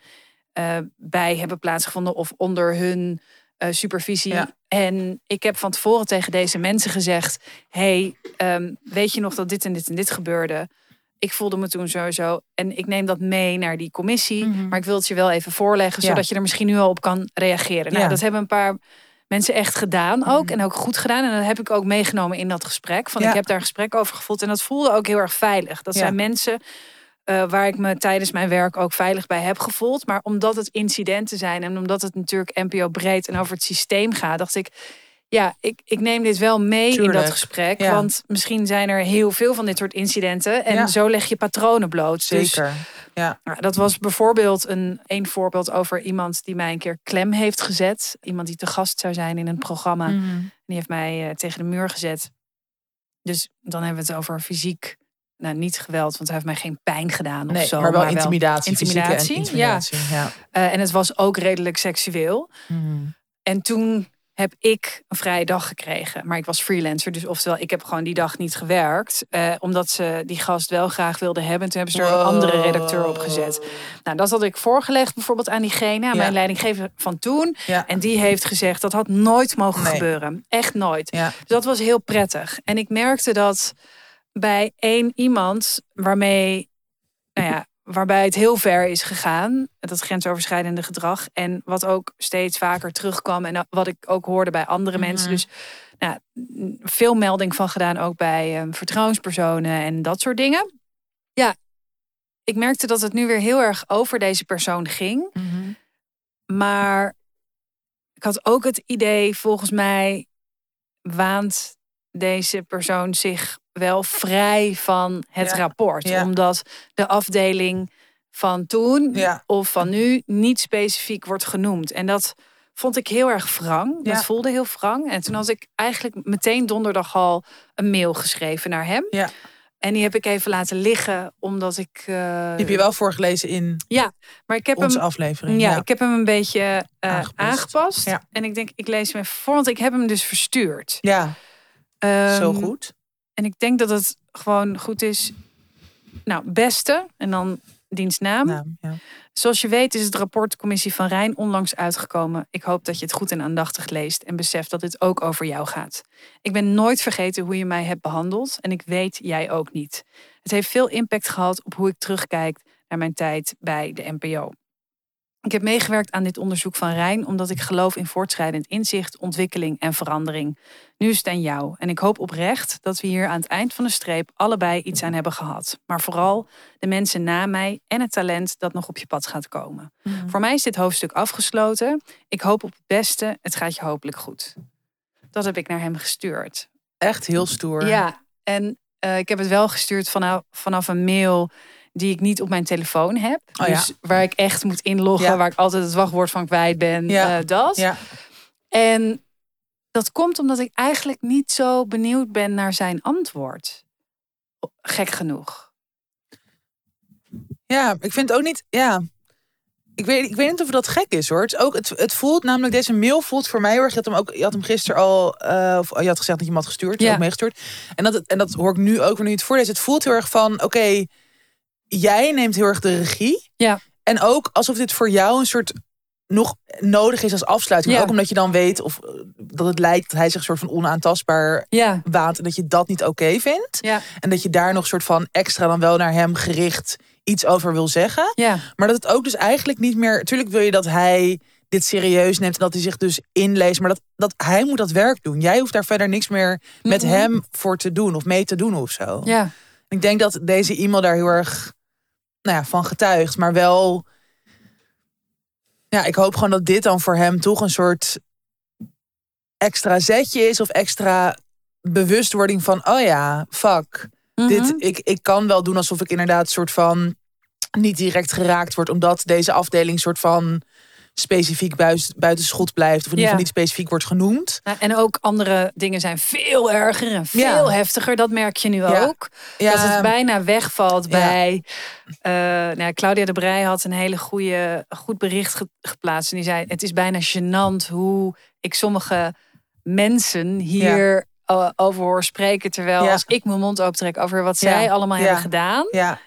eh, bij hebben plaatsgevonden of onder hun eh, supervisie. Ja. En ik heb van tevoren tegen deze mensen gezegd: hey, ehm, weet je nog dat dit en dit en dit gebeurde? Ik voelde me toen sowieso. En ik neem dat mee naar die commissie. Mhm. Maar ik wil het je wel even voorleggen, Ja. zodat je er misschien nu al op kan reageren. Nou, Ja. dat hebben een paar mensen echt gedaan ook. Mhm. En ook goed gedaan. En dat heb ik ook meegenomen in dat gesprek. Van ik heb daar een gesprek over gevoeld. En dat voelde ook heel erg veilig. Dat zijn mensen eh, waar ik me tijdens mijn werk ook veilig bij heb gevoeld. Maar omdat het incidenten zijn en omdat het natuurlijk NPO breed en over het systeem gaat, dacht ik. Ja, ik, ik neem dit wel mee in dat gesprek. Ja. Want misschien zijn er heel veel van dit soort incidenten. En Ja. zo leg je patronen bloot. Dus Zeker. Ja. nou, dat was bijvoorbeeld een, een voorbeeld over iemand die mij een keer klem heeft gezet. Iemand die te gast zou zijn in een programma. Mhm. Die heeft mij eh, tegen de muur gezet. Dus dan hebben we het over fysiek. Nou, niet geweld, want hij heeft mij geen pijn gedaan of zo. maar wel intimidatie. intimidatie, en intimidatie. Ja. Eh, en het was ook redelijk seksueel. Mhm. En toen heb ik een vrije dag gekregen. Maar ik was freelancer, dus oftewel, ik heb gewoon die dag niet gewerkt. eh, omdat ze die gast wel graag wilden hebben. En toen hebben ze er een andere redacteur op gezet. Nou, dat had ik voorgelegd bijvoorbeeld aan diegene, aan Ja. mijn leidinggever van toen. Ja. En die heeft gezegd dat had nooit mogen Nee. gebeuren. Echt nooit. Ja. Dus dat was heel prettig. En ik merkte dat bij één iemand waarmee, nou ja, waarbij het heel ver is gegaan, dat grensoverschrijdende gedrag. En wat ook steeds vaker terugkwam en wat ik ook hoorde bij andere Mhm. mensen. Dus nou, veel melding van gedaan, ook bij eh, vertrouwenspersonen en dat soort dingen. Ja, ik merkte dat het nu weer heel erg over deze persoon ging. Mhm. Maar ik had ook het idee, volgens mij waant deze persoon zich wel vrij van het Ja, rapport. ja. Omdat de afdeling van toen Ja. of van nu niet specifiek wordt genoemd. En dat vond ik heel erg wrang. Ja. Dat voelde heel wrang. En toen had ik eigenlijk meteen donderdag al een mail geschreven naar hem. Ja. En die heb ik even laten liggen, omdat ik... eh, Die heb je wel voorgelezen in maar ik heb onze hem aflevering. ja, Ja. ik heb hem een beetje eh, Aangepast. aangepast. Ja. En ik denk, ik lees hem even voor, want ik heb hem dus verstuurd. ja, zo Ehm, goed. En ik denk dat het gewoon goed is. nou, beste. En dan dienstnaam. Ja. Zoals je weet is het rapport Commissie van Rijn onlangs uitgekomen. Ik hoop dat je het goed en aandachtig leest en beseft dat dit ook over jou gaat. Ik ben nooit vergeten hoe je mij hebt behandeld en ik weet jij ook niet. Het heeft veel impact gehad op hoe ik terugkijk naar mijn tijd bij de NPO. Ik heb meegewerkt aan dit onderzoek van Rijn omdat ik geloof in voortschrijdend inzicht, ontwikkeling en verandering. Nu is het aan jou en ik hoop oprecht dat we hier aan het eind van de streep allebei iets aan hebben gehad. Maar vooral de mensen na mij en het talent dat nog op je pad gaat komen. Voor mij is dit hoofdstuk afgesloten. Ik hoop op het beste. Het gaat je hopelijk goed. Dat heb ik naar hem gestuurd. Echt heel stoer. Ja, en eh, ik heb het wel gestuurd vanaf, vanaf een mail die ik niet op mijn telefoon heb. Oh ja. Dus waar ik echt moet inloggen, Ja. waar ik altijd het wachtwoord van kwijt ben. Ja. eh, dat. Ja. En dat komt omdat ik eigenlijk niet zo benieuwd ben naar zijn antwoord. Gek genoeg. Ja, ik vind het ook niet. Ja. Ik weet, ik weet niet of dat gek is hoor. Het, is ook, het, het voelt namelijk, deze mail voelt voor mij heel erg. Je had hem, ook, je had hem gisteren al. eh, of je had gezegd dat je hem had gestuurd. Ja. Ook meegestuurd. En dat, en dat hoor ik nu ook wanneer je het voorleest. Het voelt heel erg van: oké, jij neemt heel erg de regie. Ja. En ook alsof dit voor jou een soort nog nodig is als afsluiting. Ja. Ook omdat je dan weet of eh, dat het lijkt dat hij zich een soort van onaantastbaar Ja, waant. En dat je dat niet oké vindt. ja, En dat je daar nog soort van extra dan wel naar hem gericht iets over wil zeggen. ja. Maar dat het ook dus eigenlijk niet meer. Tuurlijk wil je dat hij dit serieus neemt en dat hij zich dus inleest. Maar dat, dat hij moet dat werk doen. Jij hoeft daar verder niks meer met hem voor te doen of mee te doen of zo. ja. Ik denk dat deze e-mail daar heel erg nou ja, van getuigt. Maar wel. Ja, ik hoop gewoon dat dit dan voor hem toch een soort extra zetje is of extra bewustwording van, oh ja, fuck. Dit, Mhm. ik, ik kan wel doen alsof ik inderdaad soort van niet direct geraakt word, omdat deze afdeling soort van specifiek buis- buiten schot blijft, of in ieder geval niet specifiek wordt genoemd. Nou, En ook andere dingen zijn veel erger en veel heftiger. Dat merk je nu ook. Dat het bijna wegvalt bij. eh, nou, Claudia de Brij had een hele goede, goed bericht ge- geplaatst. En die zei: Het is bijna gênant hoe ik sommige mensen hier over hoor spreken. Terwijl Ja. als ik mijn mond opentrek over wat Ja. zij allemaal hebben gedaan. ja,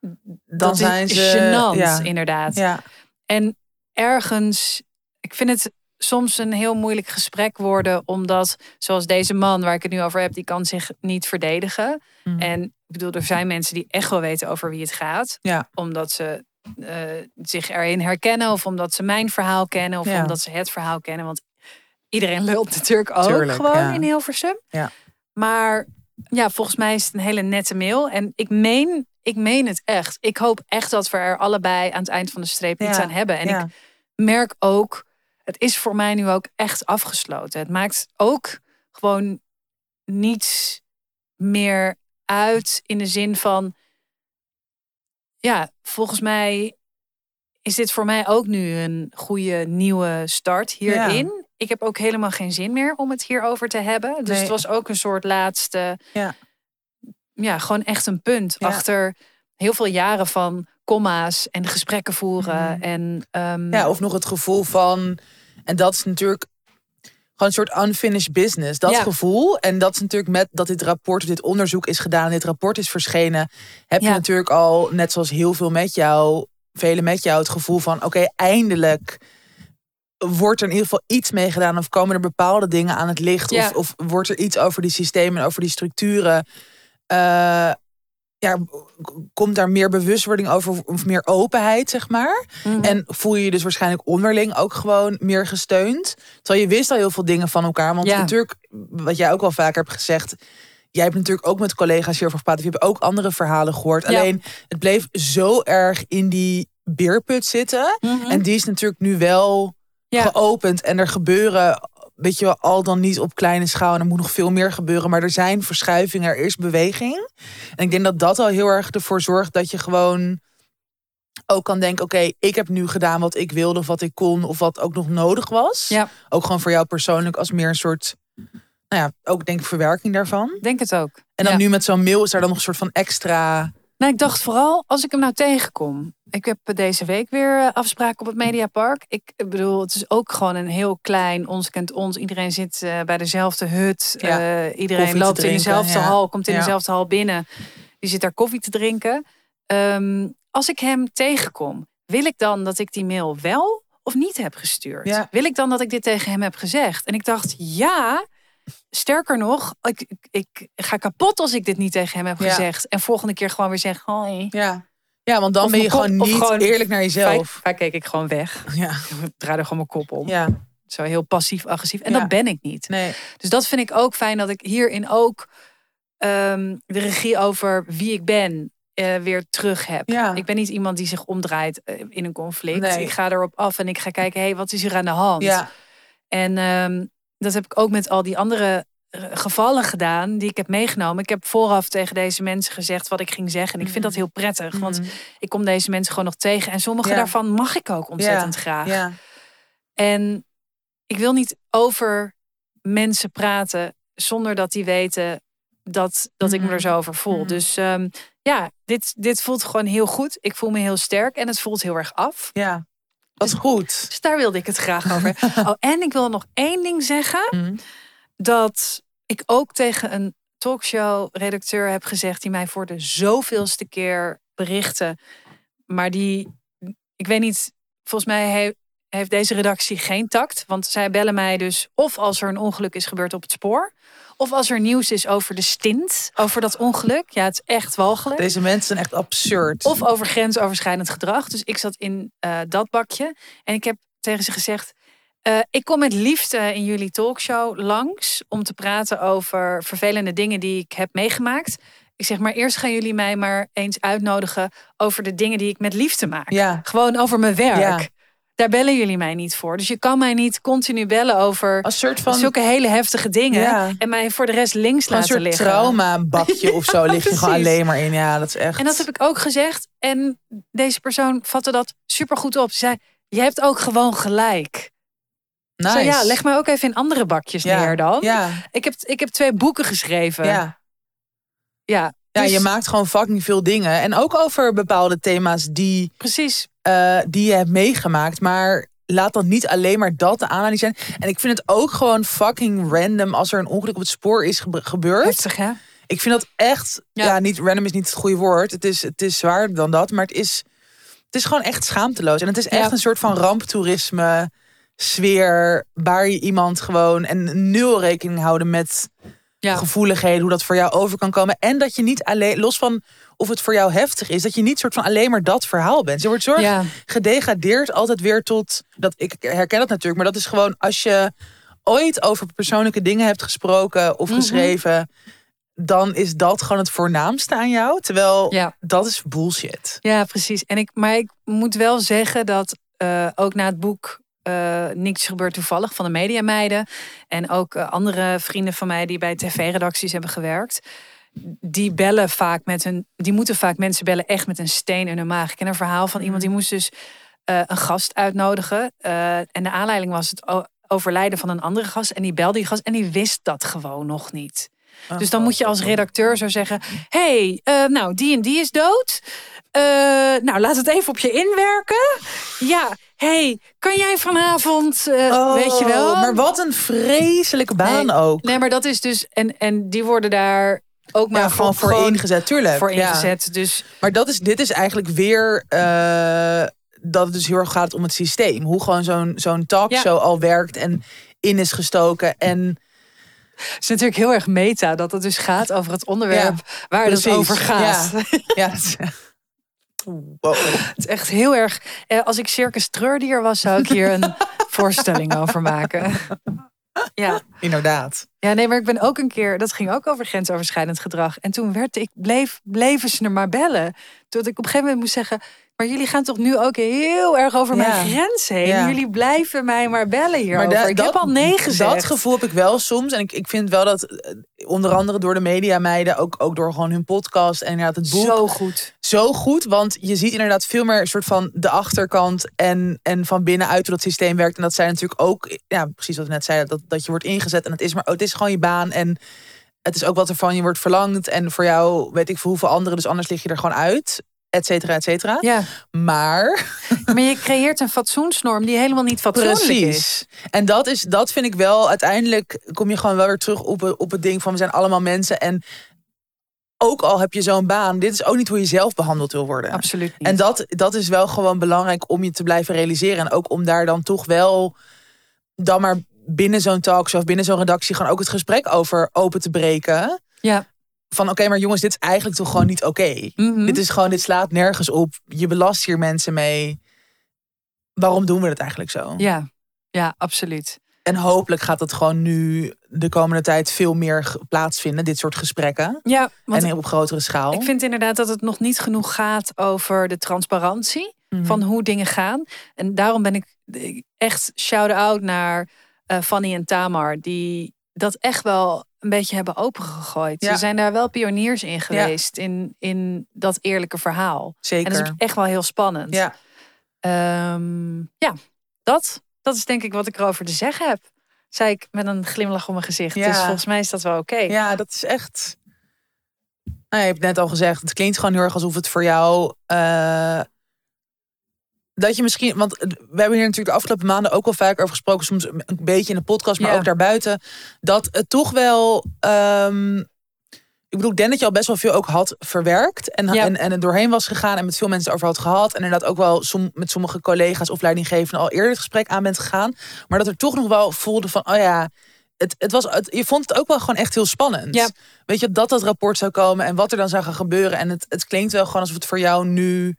dan dat zijn is ze gênant, inderdaad. ja, En ergens, ik vind het soms een heel moeilijk gesprek worden, omdat zoals deze man waar ik het nu over heb, die kan zich niet verdedigen. Mm. En ik bedoel, er zijn mensen die echt wel weten over wie het gaat, Ja. omdat ze eh, zich erin herkennen, of omdat ze mijn verhaal kennen, of Ja. omdat ze het verhaal kennen. Want iedereen lult natuurlijk ook Tuurlijk, gewoon ja. in Hilversum. Ja. Maar ja, volgens mij is het een hele nette mail. En ik meen, ik meen het echt. Ik hoop echt dat we er allebei aan het eind van de streep iets Ja, aan hebben. En ja. ik merk ook, het is voor mij nu ook echt afgesloten. Het maakt ook gewoon niets meer uit in de zin van, ja, volgens mij is dit voor mij ook nu een goede nieuwe start hierin. Ik heb ook helemaal geen zin meer om het hierover te hebben. Dus Nee. het was ook een soort laatste, Ja. Ja, gewoon echt een punt Ja. achter heel veel jaren van comma's en gesprekken voeren. Mhm. En ehm, Ja, of nog het gevoel van. En dat is natuurlijk gewoon een soort unfinished business. Dat Ja. gevoel. En dat is natuurlijk met dat dit rapport, dit onderzoek is gedaan, dit rapport is verschenen. Heb je natuurlijk al, net zoals heel veel met jou, velen met jou, het gevoel van: oké, eindelijk wordt er in ieder geval iets mee gedaan. Of komen er bepaalde dingen aan het licht. Ja. Of, of wordt er iets over die systemen en over die structuren. Eh, ja, komt daar meer bewustwording over of meer openheid, zeg maar. mhm. En voel je je dus waarschijnlijk onderling ook gewoon meer gesteund. Terwijl je wist al heel veel dingen van elkaar. Want Ja. natuurlijk, wat jij ook wel vaker hebt gezegd. Jij hebt natuurlijk ook met collega's hierover gepraat. of Je hebt ook andere verhalen gehoord. Ja. Alleen het bleef zo erg in die beerput zitten. Mhm. En die is natuurlijk nu wel Ja. geopend. En er gebeuren, weet je wel, al dan niet op kleine schaal. En er moet nog veel meer gebeuren. Maar er zijn verschuivingen, er is beweging. En ik denk dat dat al heel erg ervoor zorgt dat je gewoon ook kan denken: oké, ik heb nu gedaan wat ik wilde, of wat ik kon, of wat ook nog nodig was. Ja. Ook gewoon voor jou persoonlijk als meer een soort, nou ja, ook denk ik verwerking daarvan. Denk het ook. En dan Ja. nu met zo'n mail is daar dan nog een soort van extra. Nou, ik dacht vooral als ik hem nou tegenkom. Ik heb deze week weer eh, afspraak op het Mediapark. Ik bedoel, het is ook gewoon een heel klein, ons kent ons. Iedereen zit eh, bij dezelfde hut. Ja, Eh, iedereen loopt in dezelfde ja. hal, komt in Ja. dezelfde hal binnen. Die zit daar koffie te drinken. Ehm, als ik hem tegenkom, wil ik dan dat ik die mail wel of niet heb gestuurd? Ja. Wil ik dan dat ik dit tegen hem heb gezegd? En ik dacht, ja. Sterker nog, ik, ik, ik ga kapot als ik dit niet tegen hem heb Ja. gezegd. En volgende keer gewoon weer zeg, hoi. Ja. ja, want dan Of ben je kop- gewoon niet gewoon eerlijk naar jezelf. Vaak, vaak keek ik gewoon weg. Ja, Ik draaide gewoon mijn kop om. ja, Zo heel passief-agressief. En Ja. dat ben ik niet. nee. Dus dat vind ik ook fijn dat ik hierin ook ehm, de regie over wie ik ben eh, weer terug heb. Ja. Ik ben niet iemand die zich omdraait eh, in een conflict. Nee. Ik ga erop af en ik ga kijken, hé, hey, wat is er aan de hand? Ja, En ehm, dat heb ik ook met al die andere eh, gevallen gedaan die ik heb meegenomen. Ik heb vooraf tegen deze mensen gezegd wat ik ging zeggen. En ik vind dat heel prettig, want Mhm. ik kom deze mensen gewoon nog tegen. En sommige Ja. daarvan mag ik ook ontzettend graag. ja. En ik wil niet over mensen praten zonder dat die weten dat, dat ik me er zo over voel. Mhm. Dus ehm, ja, dit, dit voelt gewoon heel goed. Ik voel me heel sterk en het voelt heel erg af. ja. Dat is goed. Dus daar wilde ik het graag over. oh, en ik wil nog één ding zeggen. Mhm. Dat ik ook tegen een talkshow-redacteur heb gezegd... die mij voor de zoveelste keer berichtte. Maar die, ik weet niet, volgens mij heeft, heeft deze redactie geen tact. Want zij bellen mij dus of als er een ongeluk is gebeurd op het spoor... of als er nieuws is over de stint, over dat ongeluk. Ja, het is echt walgelijk. Deze mensen zijn echt absurd. Of over grensoverschrijdend gedrag. Dus ik zat in eh, dat bakje. En ik heb tegen ze gezegd... eh, ik kom met liefde in jullie talkshow langs... om te praten over vervelende dingen die ik heb meegemaakt. Ik zeg maar, eerst gaan jullie mij maar eens uitnodigen... over de dingen die ik met liefde maak. Ja. Gewoon over mijn werk. Ja. Daar bellen jullie mij niet voor. Dus je kan mij niet continu bellen over soort van, zulke hele heftige dingen... Ja. en mij voor de rest links van een laten soort liggen. traumabakje of zo lig je gewoon alleen maar in. Ja, dat is echt. En dat heb ik ook gezegd. En deze persoon vatte dat super goed op. Ze zei: Je hebt ook gewoon gelijk. Nice. zei, ja, leg mij ook even in andere bakjes Ja. neer dan. Ja, Ik, heb, ik heb twee boeken geschreven. ja. ja, ja, dus- je maakt gewoon fucking veel dingen. En ook over bepaalde thema's die, precies. Eh, die je hebt meegemaakt. Maar laat dan niet alleen maar dat de aanleiding zijn. En ik vind het ook gewoon fucking random als er een ongeluk op het spoor is gebe- gebeurd. Heftig, hè? Ik vind dat echt, ja. Ja. niet random is niet het goede woord. Het is, het is zwaarder dan dat, maar het is, het is gewoon echt schaamteloos. En het is echt Ja. een soort van ramptoerisme sfeer waar je iemand gewoon en nul rekening houden met Ja. gevoeligheden, hoe dat voor jou over kan komen. En dat je niet alleen, los van of het voor jou heftig is, dat je niet soort van alleen maar dat verhaal bent. Je wordt zorg Ja. gedegradeerd altijd weer tot, dat ik herken dat natuurlijk, maar dat is gewoon als je ooit over persoonlijke dingen hebt gesproken of Mhm. geschreven, dan is dat gewoon het voornaamste aan jou. Terwijl Ja. dat is bullshit. ja, precies. En ik, maar ik moet wel zeggen dat eh, ook na het boek eh, Niks gebeurt toevallig van de Mediameiden. En ook eh, andere vrienden van mij die bij tv-redacties hebben gewerkt. Die bellen vaak met een. Die moeten vaak mensen bellen echt met een steen in hun maag. Ik ken een verhaal van iemand die moest dus eh, een gast uitnodigen. en de aanleiding was het overlijden van een andere gast. En die belde die gast en die wist dat gewoon nog niet. Dus dan moet je als redacteur zo zeggen: hey, nou, die en die is dood. Nou, laat het even op je inwerken. Ja, hey, kan jij vanavond, eh, weet je wel? Oh, Maar wat een vreselijke baan Nee, ook. Nee, maar dat is dus. En, en die worden daar ook maar ja, gewoon voor ingezet, tuurlijk. voor Ja. ingezet. Dus Maar dat is, dit is eigenlijk weer eh, dat het dus heel erg gaat om het systeem. Hoe gewoon zo'n zo'n talkshow al werkt en in is gestoken. En het is natuurlijk heel erg meta dat het dus gaat over het onderwerp waar het precies. over gaat. ja, dat is- Wow. Het is echt heel erg. eh, Als ik circus treurdier was, zou ik hier een voorstelling over maken. Ja. Inderdaad. ja, nee, maar ik ben ook een keer. Dat ging ook over grensoverschrijdend gedrag. En toen werd ik bleef, bleven ze er maar bellen. Tot ik op een gegeven moment moest zeggen. Maar jullie gaan toch nu ook heel erg over Ja. mijn grens heen. Ja. Jullie blijven mij maar bellen hierover. da- ik heb al nee gezegd. Dat gevoel heb ik wel soms. En ik, ik vind wel dat eh, onder andere door de mediameiden, ook, ook door gewoon hun podcast en inderdaad het boek, Zo goed. zo goed. Want je ziet inderdaad veel meer een soort van de achterkant en, en van binnenuit hoe dat systeem werkt. En dat zijn natuurlijk ook, ja, precies wat we net zeiden, dat, dat je wordt ingezet. En het is maar het is gewoon je baan. En het is ook wat er van je wordt verlangd. En voor jou weet ik voor hoeveel anderen, dus anders lig je er gewoon uit. Et cetera, et cetera. Ja, Maar maar je creëert een fatsoensnorm die helemaal niet fatsoenlijk is. Precies. En dat, is, dat vind ik wel, uiteindelijk kom je gewoon wel weer terug op, het- op het ding van we zijn allemaal mensen. En ook al heb je zo'n baan, dit is ook niet hoe je zelf behandeld wil worden. Absoluut niet. En dat, dat is wel gewoon belangrijk om je te blijven realiseren. En ook om daar dan toch wel dan maar binnen zo'n talkshow of binnen zo'n redactie gewoon ook het gesprek over open te breken. ja. Van oké, maar jongens, dit is eigenlijk toch gewoon niet oké. Mhm. Dit is gewoon, dit slaat nergens op. Je belast hier mensen mee. Waarom doen we het eigenlijk zo? ja, ja, absoluut. En hopelijk gaat dat gewoon nu de komende tijd veel meer plaatsvinden, dit soort gesprekken. Ja, want en op grotere schaal. ik vind inderdaad dat het nog niet genoeg gaat over de transparantie Mhm. van hoe dingen gaan. En daarom ben ik ik echt shout-out naar eh, Fanny en Tamar, die dat echt wel een beetje hebben opengegooid. Ja. Ze zijn daar wel pioniers in geweest, in, in dat eerlijke verhaal. Zeker. En dat is echt wel heel spannend. ja. Ehm, ja, dat, dat is denk ik wat ik erover te zeggen heb. Zei ik met een glimlach op mijn gezicht. Ja. Dus volgens mij is dat wel oké. ja, dat is echt. Nou, je hebt net al gezegd, het klinkt gewoon heel erg alsof het voor jou. eh, dat je misschien, want we hebben hier natuurlijk de afgelopen maanden ook wel vaak over gesproken, soms een beetje in de podcast, maar Ja. ook daarbuiten, dat het toch wel. ehm, ik bedoel, ik denk dat je al best wel veel ook had verwerkt en, Ja. en, en er doorheen was gegaan en met veel mensen over had gehad. En inderdaad ook wel som, met sommige collega's of leidinggevenden al eerder het gesprek aan bent gegaan. Maar dat er toch nog wel voelde van, oh ja, het, het was, het, je vond het ook wel gewoon echt heel spannend. Ja. Weet je, dat dat rapport zou komen en wat er dan zou gaan gebeuren. En het, het klinkt wel gewoon alsof het voor jou nu, in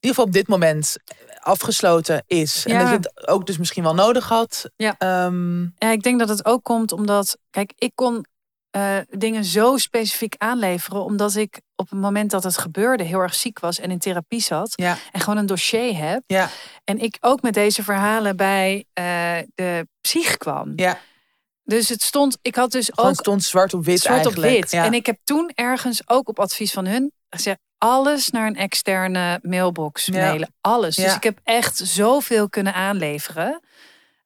ieder geval op dit moment, afgesloten is. En dat je het ook dus misschien wel nodig had. Ja. Ehm, Ja, ik denk dat het ook komt omdat, kijk, ik kon eh, dingen zo specifiek aanleveren, omdat ik op het moment dat het gebeurde heel erg ziek was en in therapie zat ja, en gewoon een dossier heb. ja, En ik ook met deze verhalen bij eh, de psych kwam. ja. Dus het stond, ik had dus Gewoon ook stond zwart op wit zwart op eigenlijk. wit. Ja. En ik heb toen ergens ook op advies van hun gezegd, alles naar een externe mailbox Ja. mailen. Alles. Dus ik heb echt zoveel kunnen aanleveren.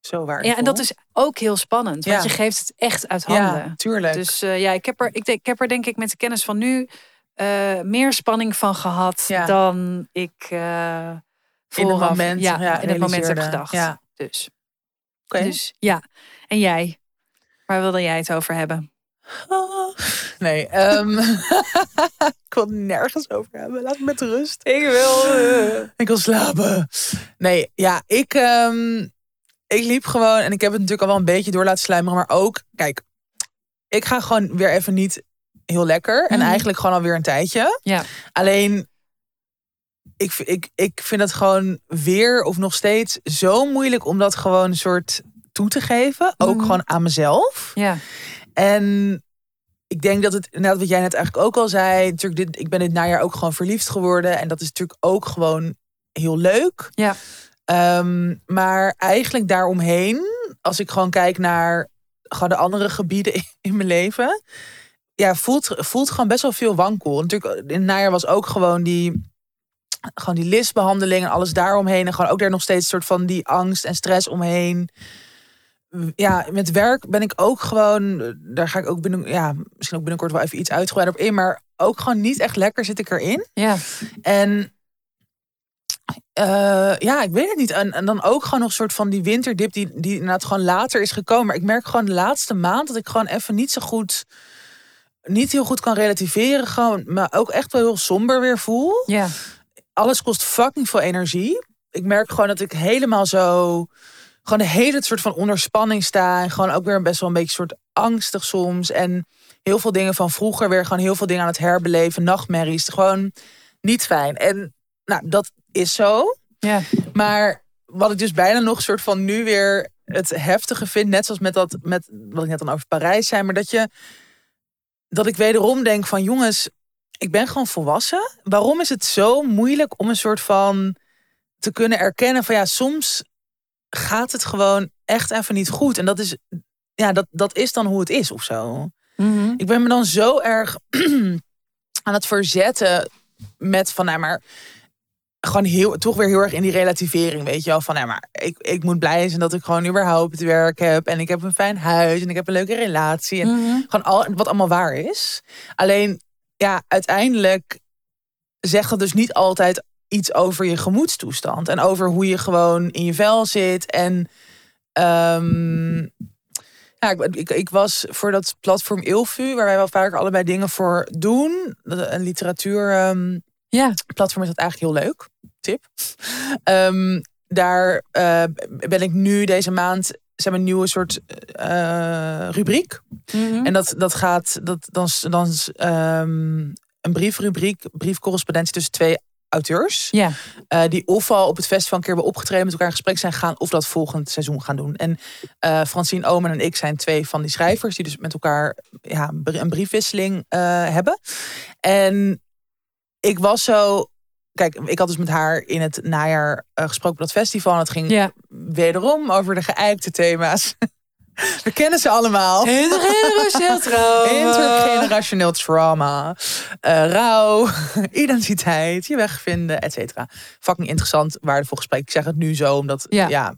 Zo waardevol. Ja, en dat is ook heel spannend. Want je geeft het echt uit handen. Ja, tuurlijk. Dus eh, ja, ik heb, er, ik, denk, ik heb er denk ik met de kennis van nu eh, meer spanning van gehad Ja. dan ik eh in het vooraf- moment, ja, ja, in het moment heb gedacht. Ja. Dus, Oké. dus ja. En jij? Waar wilde jij het over hebben? Nee, ehm, ik wil nergens over hebben. Laat me met rust. Ik wil. Ik wil slapen. Nee, ja, ik, ehm, ik liep gewoon en ik heb het natuurlijk al wel een beetje door laten sluimeren, maar ook, kijk, ik ga gewoon weer even niet heel lekker en Mhm. eigenlijk gewoon alweer een tijdje. Ja. Alleen, ik, ik, ik vind het gewoon weer of nog steeds zo moeilijk om dat gewoon een soort toe te geven, ook Mhm. gewoon aan mezelf. Ja. En ik denk dat het, inderdaad wat jij net eigenlijk ook al zei, natuurlijk dit, ik ben dit najaar ook gewoon verliefd geworden. En dat is natuurlijk ook gewoon heel leuk. Ja. Ehm, maar eigenlijk daaromheen, als ik gewoon kijk naar gewoon de andere gebieden in mijn leven, ja, voelt, voelt gewoon best wel veel wankel. Natuurlijk, in het najaar was ook gewoon die, gewoon die listbehandeling en alles daaromheen. En gewoon ook daar nog steeds een soort van die angst en stress omheen ja, met werk ben ik ook gewoon, daar ga ik ook binnen, ja, misschien ook binnenkort wel even iets uitgebreider op in, maar ook gewoon niet echt lekker zit ik erin. Ja. En eh, ja, ik weet het niet. En, en dan ook gewoon nog een soort van die winterdip die, die inderdaad gewoon later is gekomen. Maar ik merk gewoon de laatste maand dat ik gewoon even niet zo goed, niet heel goed kan relativeren. Gewoon, maar ook echt wel heel somber weer voel Ja. alles kost fucking veel energie. Ik merk gewoon dat ik helemaal zo. Gewoon de hele soort van onder spanning sta. En gewoon ook weer best wel een beetje soort angstig soms. En heel veel dingen van vroeger weer gewoon heel veel dingen aan het herbeleven. Nachtmerries. Gewoon niet fijn. En nou, dat is zo. Ja. Maar wat ik dus bijna nog soort van nu weer het heftige vind. Net zoals met dat, met wat ik net dan over Parijs zei. Maar dat je, dat ik wederom denk van jongens, ik ben gewoon volwassen. Waarom is het zo moeilijk om een soort van te kunnen erkennen van ja, soms gaat het gewoon echt even niet goed. En dat is, ja, dat, dat is dan hoe het is of zo. Mhm. Ik ben me dan zo erg aan het verzetten met van, nou maar gewoon heel, toch weer heel erg in die relativering, weet je wel. Van, nou maar ik, ik moet blij zijn dat ik gewoon überhaupt werk heb. En ik heb een fijn huis en ik heb een leuke relatie. En Mhm. gewoon al, wat allemaal waar is. Alleen, ja, uiteindelijk zegt dat dus niet altijd iets over je gemoedstoestand. En over hoe je gewoon in je vel zit. En ehm, ja, ik, ik, ik was voor dat platform Ilfu, waar wij wel vaker allebei dingen voor doen. Een literatuur ehm, Ja. platform is dat eigenlijk heel leuk. Tip. Ehm, daar eh, ben ik nu deze maand. Ze hebben een nieuwe soort eh, rubriek. Mhm. En dat, dat gaat, dat, dan, is- dan een briefrubriek, briefcorrespondentie tussen twee auteurs. Ja. eh, die of al op het festival een keer hebben opgetreden, met elkaar in gesprek zijn gegaan, of dat volgend seizoen gaan doen. En eh Francine Omen en ik zijn twee van die schrijvers, die dus met elkaar ja, een brie- een briefwisseling eh, hebben. En ik was zo. Kijk, ik had dus met haar in het najaar gesproken op dat festival. En het ging Ja. wederom over de geëikte thema's. We kennen ze allemaal. Intergenerationeel trauma. Intergenerationeel trauma, eh, rouw, identiteit, je weg vinden, et cetera. Fucking interessant, waardevol gesprek. Ik zeg het nu zo, omdat Ja. ja.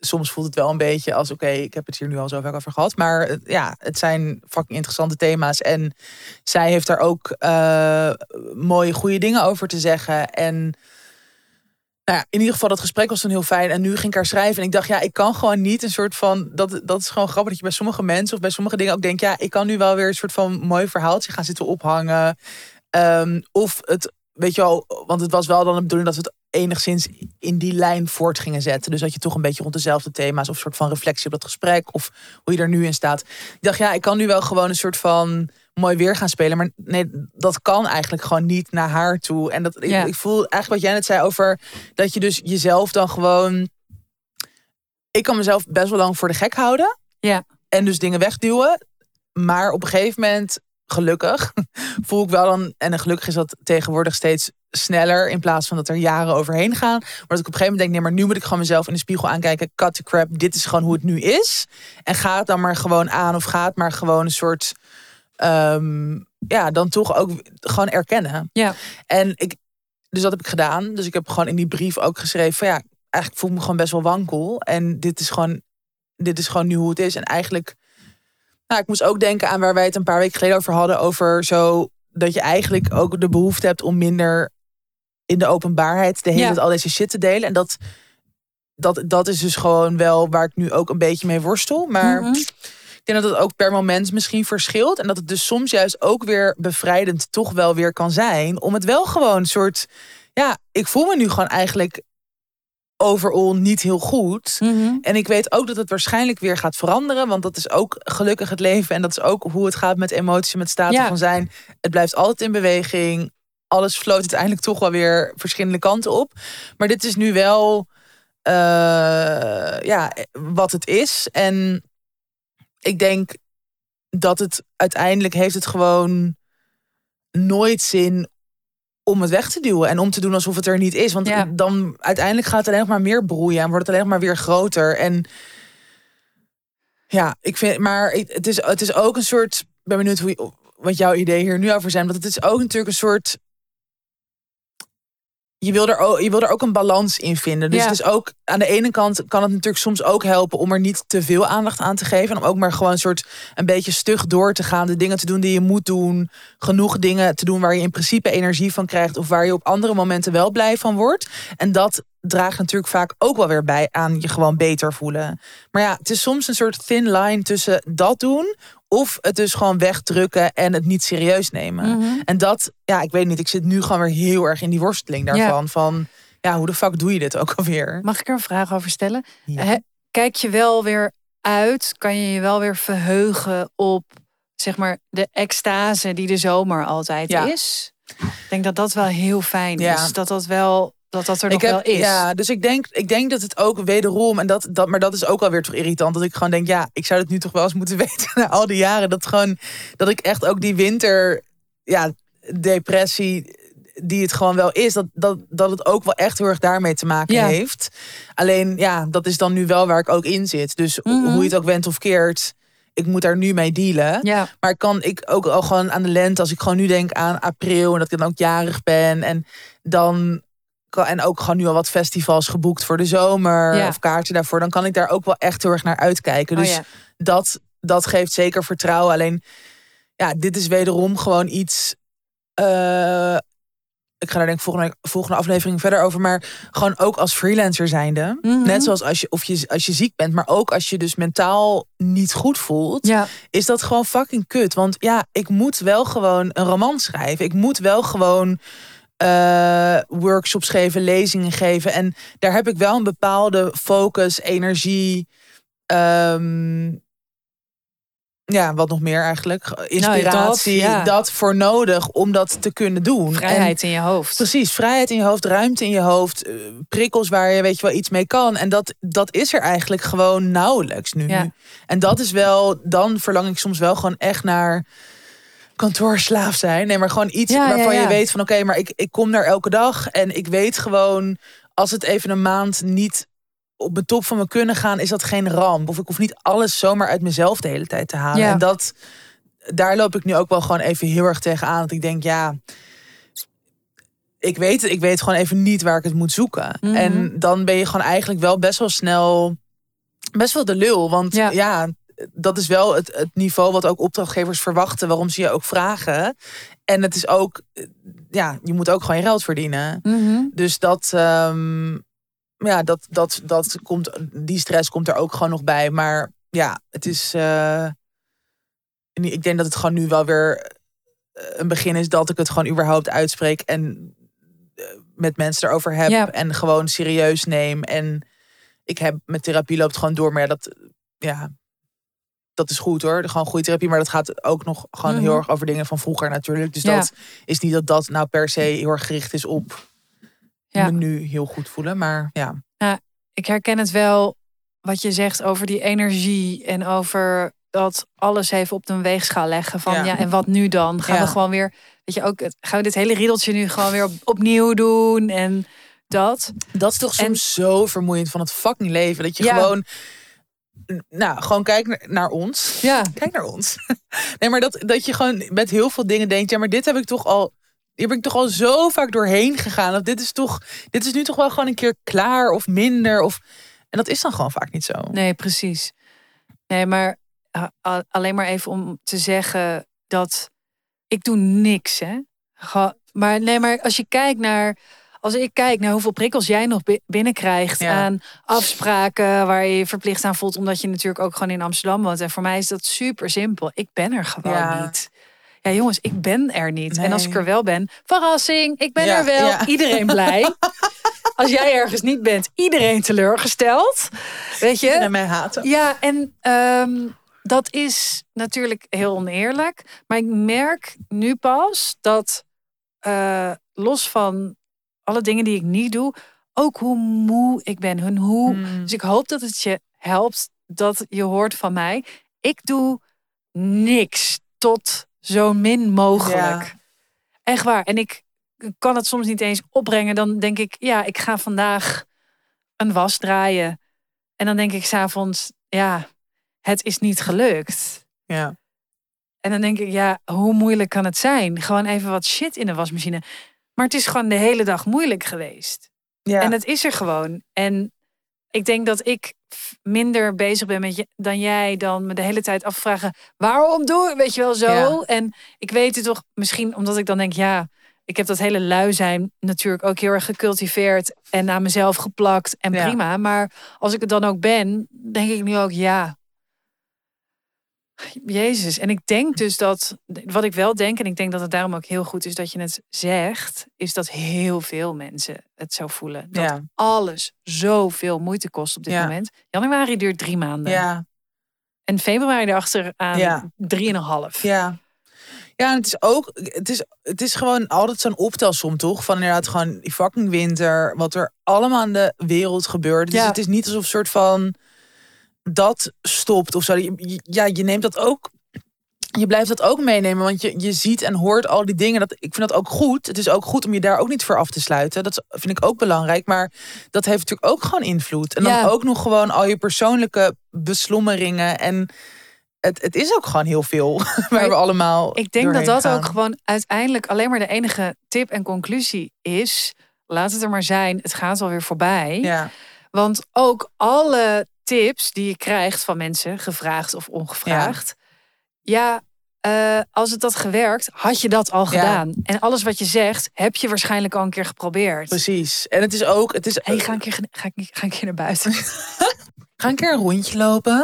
soms voelt het wel een beetje als oké, ik heb het hier nu al zo vaak over gehad. Maar eh, ja, het zijn fucking interessante thema's. En zij heeft daar ook eh, mooie, goede dingen over te zeggen. En nou ja, in ieder geval, dat gesprek was toen heel fijn. En nu ging ik haar schrijven. En ik dacht, ja, ik kan gewoon niet een soort van. Dat, dat is gewoon grappig dat je bij sommige mensen of bij sommige dingen ook denkt, ja, ik kan nu wel weer een soort van mooi verhaaltje gaan zitten ophangen. Ehm, of het, weet je wel, want het was wel dan de bedoeling dat we het enigszins in die lijn voort gingen zetten. Dus dat je toch een beetje rond dezelfde thema's of een soort van reflectie op dat gesprek of hoe je er nu in staat. Ik dacht, ja, ik kan nu wel gewoon een soort van mooi weer gaan spelen. Maar nee, dat kan eigenlijk gewoon niet naar haar toe. En dat, Ja. ik, ik voel eigenlijk wat jij net zei over dat je dus jezelf dan gewoon. Ik kan mezelf best wel lang voor de gek houden. Ja. En dus dingen wegduwen. Maar op een gegeven moment, gelukkig, voel ik wel dan. En gelukkig is dat tegenwoordig steeds sneller. In plaats van dat er jaren overheen gaan. Maar dat ik op een gegeven moment denk: nee, maar nu moet ik gewoon mezelf in de spiegel aankijken. Cut the crap. Dit is gewoon hoe het nu is. En ga het dan maar gewoon aan. Of ga het maar gewoon een soort. Ehm, ja, dan toch ook gewoon erkennen. Ja. En ik, dus dat heb ik gedaan. Dus ik heb gewoon in die brief ook geschreven van ja, eigenlijk voel ik me gewoon best wel wankel. En dit is gewoon, dit is gewoon nu hoe het is. En eigenlijk, nou, ik moest ook denken aan waar wij het een paar weken geleden over hadden. Over zo dat je eigenlijk ook de behoefte hebt om minder in de openbaarheid de hele Ja. al deze shit te delen. En dat, dat, dat is dus gewoon wel waar ik nu ook een beetje mee worstel. Maar Mhm. Ik denk dat het ook per moment misschien verschilt. En dat het dus soms juist ook weer bevrijdend toch wel weer kan zijn. Om het wel gewoon een soort. Ja, ik voel me nu gewoon eigenlijk overal niet heel goed. Mhm. En ik weet ook dat het waarschijnlijk weer gaat veranderen. Want dat is ook gelukkig het leven. En dat is ook hoe het gaat met emotie, met staten Ja. van zijn. Het blijft altijd in beweging. Alles floot uiteindelijk toch wel weer verschillende kanten op. Maar dit is nu wel eh, ja, wat het is. En ik denk dat het uiteindelijk heeft het gewoon nooit zin om het weg te duwen en om te doen alsof het er niet is. Want Ja. dan uiteindelijk gaat het alleen nog maar meer broeien en wordt het alleen nog maar weer groter. En ja, ik vind, maar het is, het is ook een soort. Ik ben benieuwd hoe wat jouw ideeën hier nu over zijn. Want het is ook natuurlijk een soort. Je wil, er ook, je wil er ook een balans in vinden. Dus Ja. het is ook aan de ene kant kan het natuurlijk soms ook helpen om er niet te veel aandacht aan te geven. En om ook maar gewoon een soort een beetje stug door te gaan. De dingen te doen die je moet doen. Genoeg dingen te doen waar je in principe energie van krijgt. Of waar je op andere momenten wel blij van wordt. En dat draagt natuurlijk vaak ook wel weer bij aan je gewoon beter voelen. Maar ja, het is soms een soort thin line tussen dat doen. Of het dus gewoon wegdrukken en het niet serieus nemen. Mhm. En dat, ja, ik weet niet. Ik zit nu gewoon weer heel erg in die worsteling daarvan. Van, ja, hoe de fuck doe je dit ook alweer? Mag ik er een vraag over stellen? Ja. Kijk je wel weer uit? Kan je je wel weer verheugen op zeg maar de extase die de zomer altijd Ja. is? Ik denk dat dat wel heel fijn Ja. is. Dat dat wel dat dat er nog ik wel is. Ja, dus ik denk, ik denk dat het ook wederom, en dat, dat, maar dat is ook wel weer toch irritant, dat ik gewoon denk, ja, ik zou het nu toch wel eens moeten weten na al die jaren. Dat gewoon, dat ik echt ook die winter, ja, depressie, die het gewoon wel is, dat, dat, dat het ook wel echt heel erg daarmee te maken Ja. heeft. Alleen, ja, dat is dan nu wel waar ik ook in zit. Dus Mhm. hoe je het ook went of keert, ik moet daar nu mee dealen. Ja, Maar ik kan ik ook al gewoon aan de lente, als ik gewoon nu denk aan april en dat ik dan ook jarig ben. En dan en ook gewoon nu al wat festivals geboekt voor de zomer Ja. of kaarten daarvoor. Dan kan ik daar ook wel echt heel erg naar uitkijken. Oh Dus ja. dat, dat geeft zeker vertrouwen. Alleen, ja, dit is wederom gewoon iets. eh, ik ga daar denk ik volgende, volgende aflevering verder over. Maar gewoon ook als freelancer zijnde. Mhm. Net zoals als je, of je, als je ziek bent. Maar ook als je dus mentaal niet goed voelt. Ja. Is dat gewoon fucking kut. Want ja, ik moet wel gewoon een roman schrijven. Ik moet wel gewoon eh, workshops geven, lezingen geven. En daar heb ik wel een bepaalde focus, energie. ehm, ja, wat nog meer eigenlijk? Inspiratie, Nou, dat, dat, ja. voor nodig om dat te kunnen doen. En- Vrijheid in je hoofd. Precies, vrijheid in je hoofd, ruimte in je hoofd, eh, prikkels waar je weet je wel iets mee kan. En dat, dat is er eigenlijk gewoon nauwelijks nu. Ja. En dat is wel, dan verlang ik soms wel gewoon echt naar kantoorslaaf zijn. Nee, maar gewoon iets Ja, waarvan ja. je weet van oké, maar ik, ik kom daar elke dag. En ik weet gewoon, als het even een maand niet op de top van me kunnen gaan, is dat geen ramp. Of ik hoef niet alles zomaar uit mezelf de hele tijd te halen. En dat, daar loop ik nu ook wel gewoon even heel erg tegenaan. Dat ik denk, ja, ik weet het, ik weet gewoon even niet waar ik het moet zoeken. Mhm. En dan ben je gewoon eigenlijk wel best wel snel, best wel de lul. Want Ja. Dat is wel het, het niveau wat ook opdrachtgevers verwachten, waarom ze je ook vragen. En het is ook, eh, ja, je moet ook gewoon je geld verdienen. Mhm. Dus dat, ehm, ja, dat, dat, dat komt, die stress komt er ook gewoon nog bij. Maar ja, het is, eh, ik denk dat het gewoon nu wel weer eh, een begin is dat ik het gewoon überhaupt uitspreek en met mensen erover heb Ja. en gewoon serieus neem. En ik heb mijn therapie loopt gewoon door, maar ja, dat, ja, dat is goed hoor. Gewoon goede therapie, maar dat gaat ook nog gewoon Mhm. heel erg over dingen van vroeger natuurlijk. Dus Ja. dat is niet dat dat nou per se heel erg gericht is op Ja. me nu heel goed voelen. Maar ja, ik herken het wel wat je zegt over die energie en over dat alles even op de weegschaal leggen van ja, Ja. en wat nu dan? Gaan Ja. we gewoon weer, weet je ook, gaan we dit hele riedeltje nu gewoon weer op, opnieuw doen en dat? dat is toch En- soms zo vermoeiend van het fucking leven. Dat je Ja. gewoon, nou, gewoon kijk naar, naar ons. Ja, Kijk naar ons. Nee, maar dat, dat je gewoon met heel veel dingen denkt, ja, maar dit heb ik toch al. Hier ben ik toch al zo vaak doorheen gegaan. Of dit is toch, dit is nu toch wel gewoon een keer klaar of minder. Of, en dat is dan gewoon vaak niet zo. nee, precies. Nee, maar alleen maar even om te zeggen dat ik doe niks, hè? Maar nee, maar als je kijkt naar, als ik kijk naar hoeveel prikkels jij nog bi- binnenkrijgt Ja. aan afspraken waar je je verplicht aan voelt, omdat je natuurlijk ook gewoon in Amsterdam woont. En voor mij is dat super simpel. Ik ben er gewoon Ja. niet. Ja, jongens, ik ben er niet. En als ik er wel ben, verrassing, ik ben Ja, er wel. Iedereen blij. Als jij ergens niet bent, iedereen teleurgesteld. Weet je? En mij haten. Ja, en ehm, dat is natuurlijk heel oneerlijk. Maar ik merk nu pas dat eh, los van alle dingen die ik niet doe, ook hoe moe ik ben. Hun hoe. Hmm. Dus ik hoop dat het je helpt dat je hoort van mij. Ik doe niks tot zo min mogelijk. Ja. Echt waar. En ik kan het soms niet eens opbrengen. Dan denk ik, ja, ik ga vandaag een was draaien. En dan denk ik s'avonds, ja, het is niet gelukt. Ja. En dan denk ik, ja, hoe moeilijk kan het zijn? Gewoon even wat shit in de wasmachine. Maar het is gewoon de hele dag moeilijk geweest. Ja. En het is er gewoon. En ik denk dat ik minder bezig ben met je dan jij dan me de hele tijd afvragen waarom doe ik weet je wel zo Ja. en ik weet het toch misschien omdat ik dan denk ja ik heb dat hele lui zijn natuurlijk ook heel erg gecultiveerd en aan mezelf geplakt en Ja. prima maar als ik het dan ook ben denk ik nu ook ja Jezus en ik denk dus dat wat ik wel denk en ik denk dat het daarom ook heel goed is dat je het zegt is dat heel veel mensen het zo voelen dat Ja. alles zoveel moeite kost op dit Ja. moment. Januari duurt drie maanden. Ja. En februari erachteraan Ja. drieënhalf. Ja. Ja, het is ook, het is, het is gewoon altijd zo'n optelsom, toch? Van inderdaad gewoon die fucking winter, wat er allemaal in de wereld gebeurt. Dus het is niet alsof soort van dat stopt of zo. Ja, je neemt dat ook, je blijft dat ook meenemen, want je, je ziet en hoort al die dingen. Dat, ik vind dat ook goed. Het is ook goed om je daar ook niet voor af te sluiten. Dat vind ik ook belangrijk, maar dat heeft natuurlijk ook gewoon invloed. En dan Ja. ook nog gewoon al je persoonlijke beslommeringen en... Het, het is ook gewoon heel veel waar Maar we allemaal. Ik denk dat dat gaan. ook gewoon uiteindelijk alleen maar de enige tip en conclusie is. Laat het er maar zijn. Het gaat alweer voorbij. Ja, Want ook alle tips die je krijgt van mensen, gevraagd of ongevraagd. Ja, eh, als het had gewerkt, had je dat al gedaan. En alles wat je zegt, heb je waarschijnlijk al een keer geprobeerd. Precies. En het is ook... Het is, Hey, ga, een keer, ga, ga een keer naar buiten. Ga een keer een rondje lopen.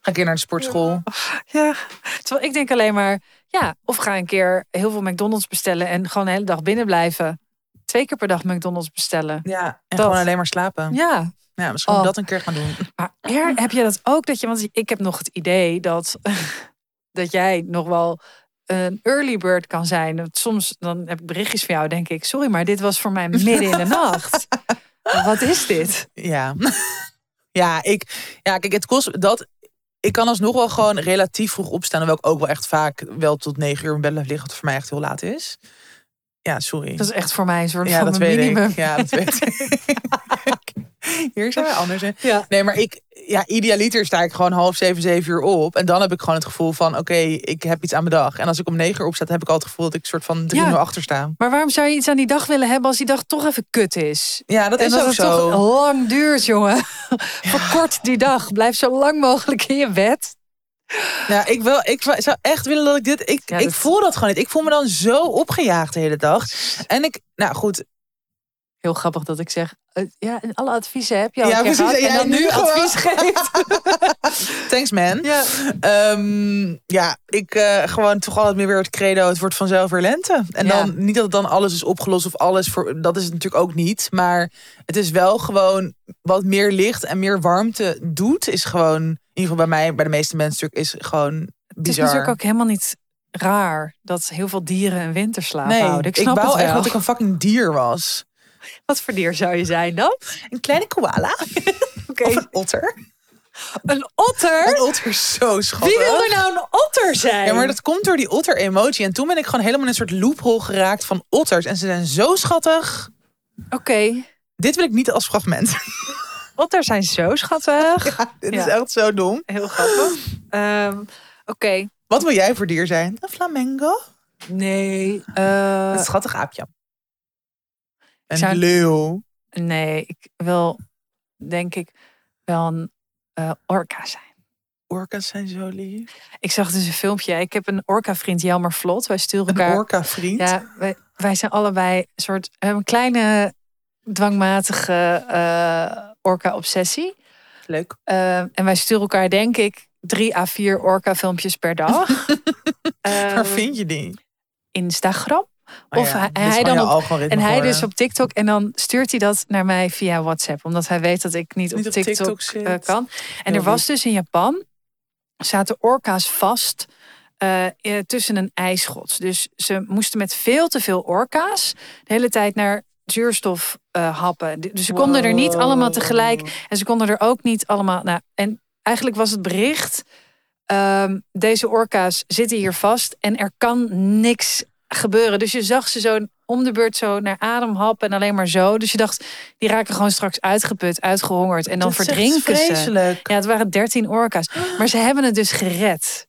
Ga een keer naar de sportschool. ja. Terwijl ik denk alleen maar, ja, of ga een keer heel veel McDonald's bestellen en gewoon de hele dag binnen blijven. Twee keer per dag McDonald's bestellen. Ja, en Dat. gewoon alleen maar slapen. Ja, Ja, misschien Oh. dat een keer gaan doen. maar er, heb je dat ook dat je, want ik heb nog het idee dat, dat jij nog wel een early bird kan zijn. Soms dan heb ik berichtjes van jou, denk ik, sorry, maar dit was voor mij midden in de nacht. Wat is dit? Ja. ja, ik, ja, kijk, het kost dat. Ik kan alsnog wel gewoon relatief vroeg opstaan. Hoewel ik ook wel echt vaak wel tot negen uur in bed blijf liggen. Wat voor mij echt heel laat is. Ja, sorry. Dat is echt voor mij een soort ja, van dat weet minimum. ik. Ja, dat weet ik. Hier zijn anders. Hè? Ja. Nee, maar ik, ja, idealiter sta ik gewoon half zeven, zeven uur op. En dan heb ik gewoon het gevoel van, oké, ik heb iets aan mijn dag. En als ik om negen uur opsta, heb ik al het gevoel dat ik soort van drie Ja. uur achter sta. Maar waarom zou je iets aan die dag willen hebben als die dag toch even kut is? Ja, dat en is dat ook het zo. toch lang duurt, jongen. Verkort die dag. Blijf zo lang mogelijk in je bed. Ja, ik, wil, ik zou echt willen dat ik dit. Ik, Ja, ik dat- voel dat gewoon niet. Ik voel me dan zo opgejaagd de hele dag. En ik, nou goed. Heel grappig dat ik zeg, eh, ja, en alle adviezen heb je al Ja, precies, gehad, en dan nu advies geeft. Thanks man. Ja. Ehm, ja, ik eh, gewoon toch altijd meer weer het credo. Het wordt vanzelf weer lente. En Ja. dan niet dat het dan alles is opgelost of alles voor. Dat is het natuurlijk ook niet. Maar het is wel gewoon wat meer licht en meer warmte doet. Is gewoon ieder geval bij mij, bij de meeste mensen is gewoon Het is bizar. natuurlijk ook helemaal niet raar dat heel veel dieren een winterslaap nee, houden. Ik snap wou het wel. echt dat ik een fucking dier was. Wat voor dier zou je zijn dan? Een kleine koala. Oké, een otter. een otter? Een otter is zo schattig. Wie wil er nou een otter zijn? Ja, maar dat komt door die otter-emoji. En toen ben ik gewoon helemaal in een soort loophole geraakt van otters. En ze zijn zo schattig. Oké, Dit wil ik niet als fragment. Otters zijn zo schattig. Dit Ja. is echt zo dom. Heel grappig. Ehm, Oké, Wat wil jij voor dier zijn? Een flamengo? nee. eh, een schattig aapje. Een zou- leeuw. nee, ik wil denk ik wel een eh, orka zijn. Orka's zijn zo lief. Ik zag dus een filmpje. Ik heb een orka-vriend, Jelmer Vlot. Wij sturen Een elkaar. orka-vriend. Ja, wij, wij zijn allebei een soort hebben een kleine dwangmatige eh, orka-obsessie. Leuk. Eh, en wij sturen elkaar, denk ik, drie à vier orka-filmpjes per dag. Eh, Waar vind je die? Instagram. Oh Of ja, hij- dan op- En hij dus op TikTok. En dan stuurt hij dat naar mij via WhatsApp. Omdat hij weet dat ik niet, Niet op op TikTok, eh, kan. En Heel er was dus in Japan. Zaten orka's vast. eh, tussen een ijsschot. Dus ze moesten met veel te veel orka's. de hele tijd naar zuurstof eh, happen. Dus ze konden er niet allemaal tegelijk. En ze konden er ook niet allemaal. Nou, en eigenlijk was het bericht. ehm, deze orka's zitten hier vast en er kan niks gebeuren. Dus je zag ze zo om de beurt zo naar adem happen en alleen maar zo. Dus je dacht, die raken gewoon straks uitgeput, uitgehongerd en dan verdrinken ze. Ja, het waren 13 orka's. Maar ze hebben het dus gered.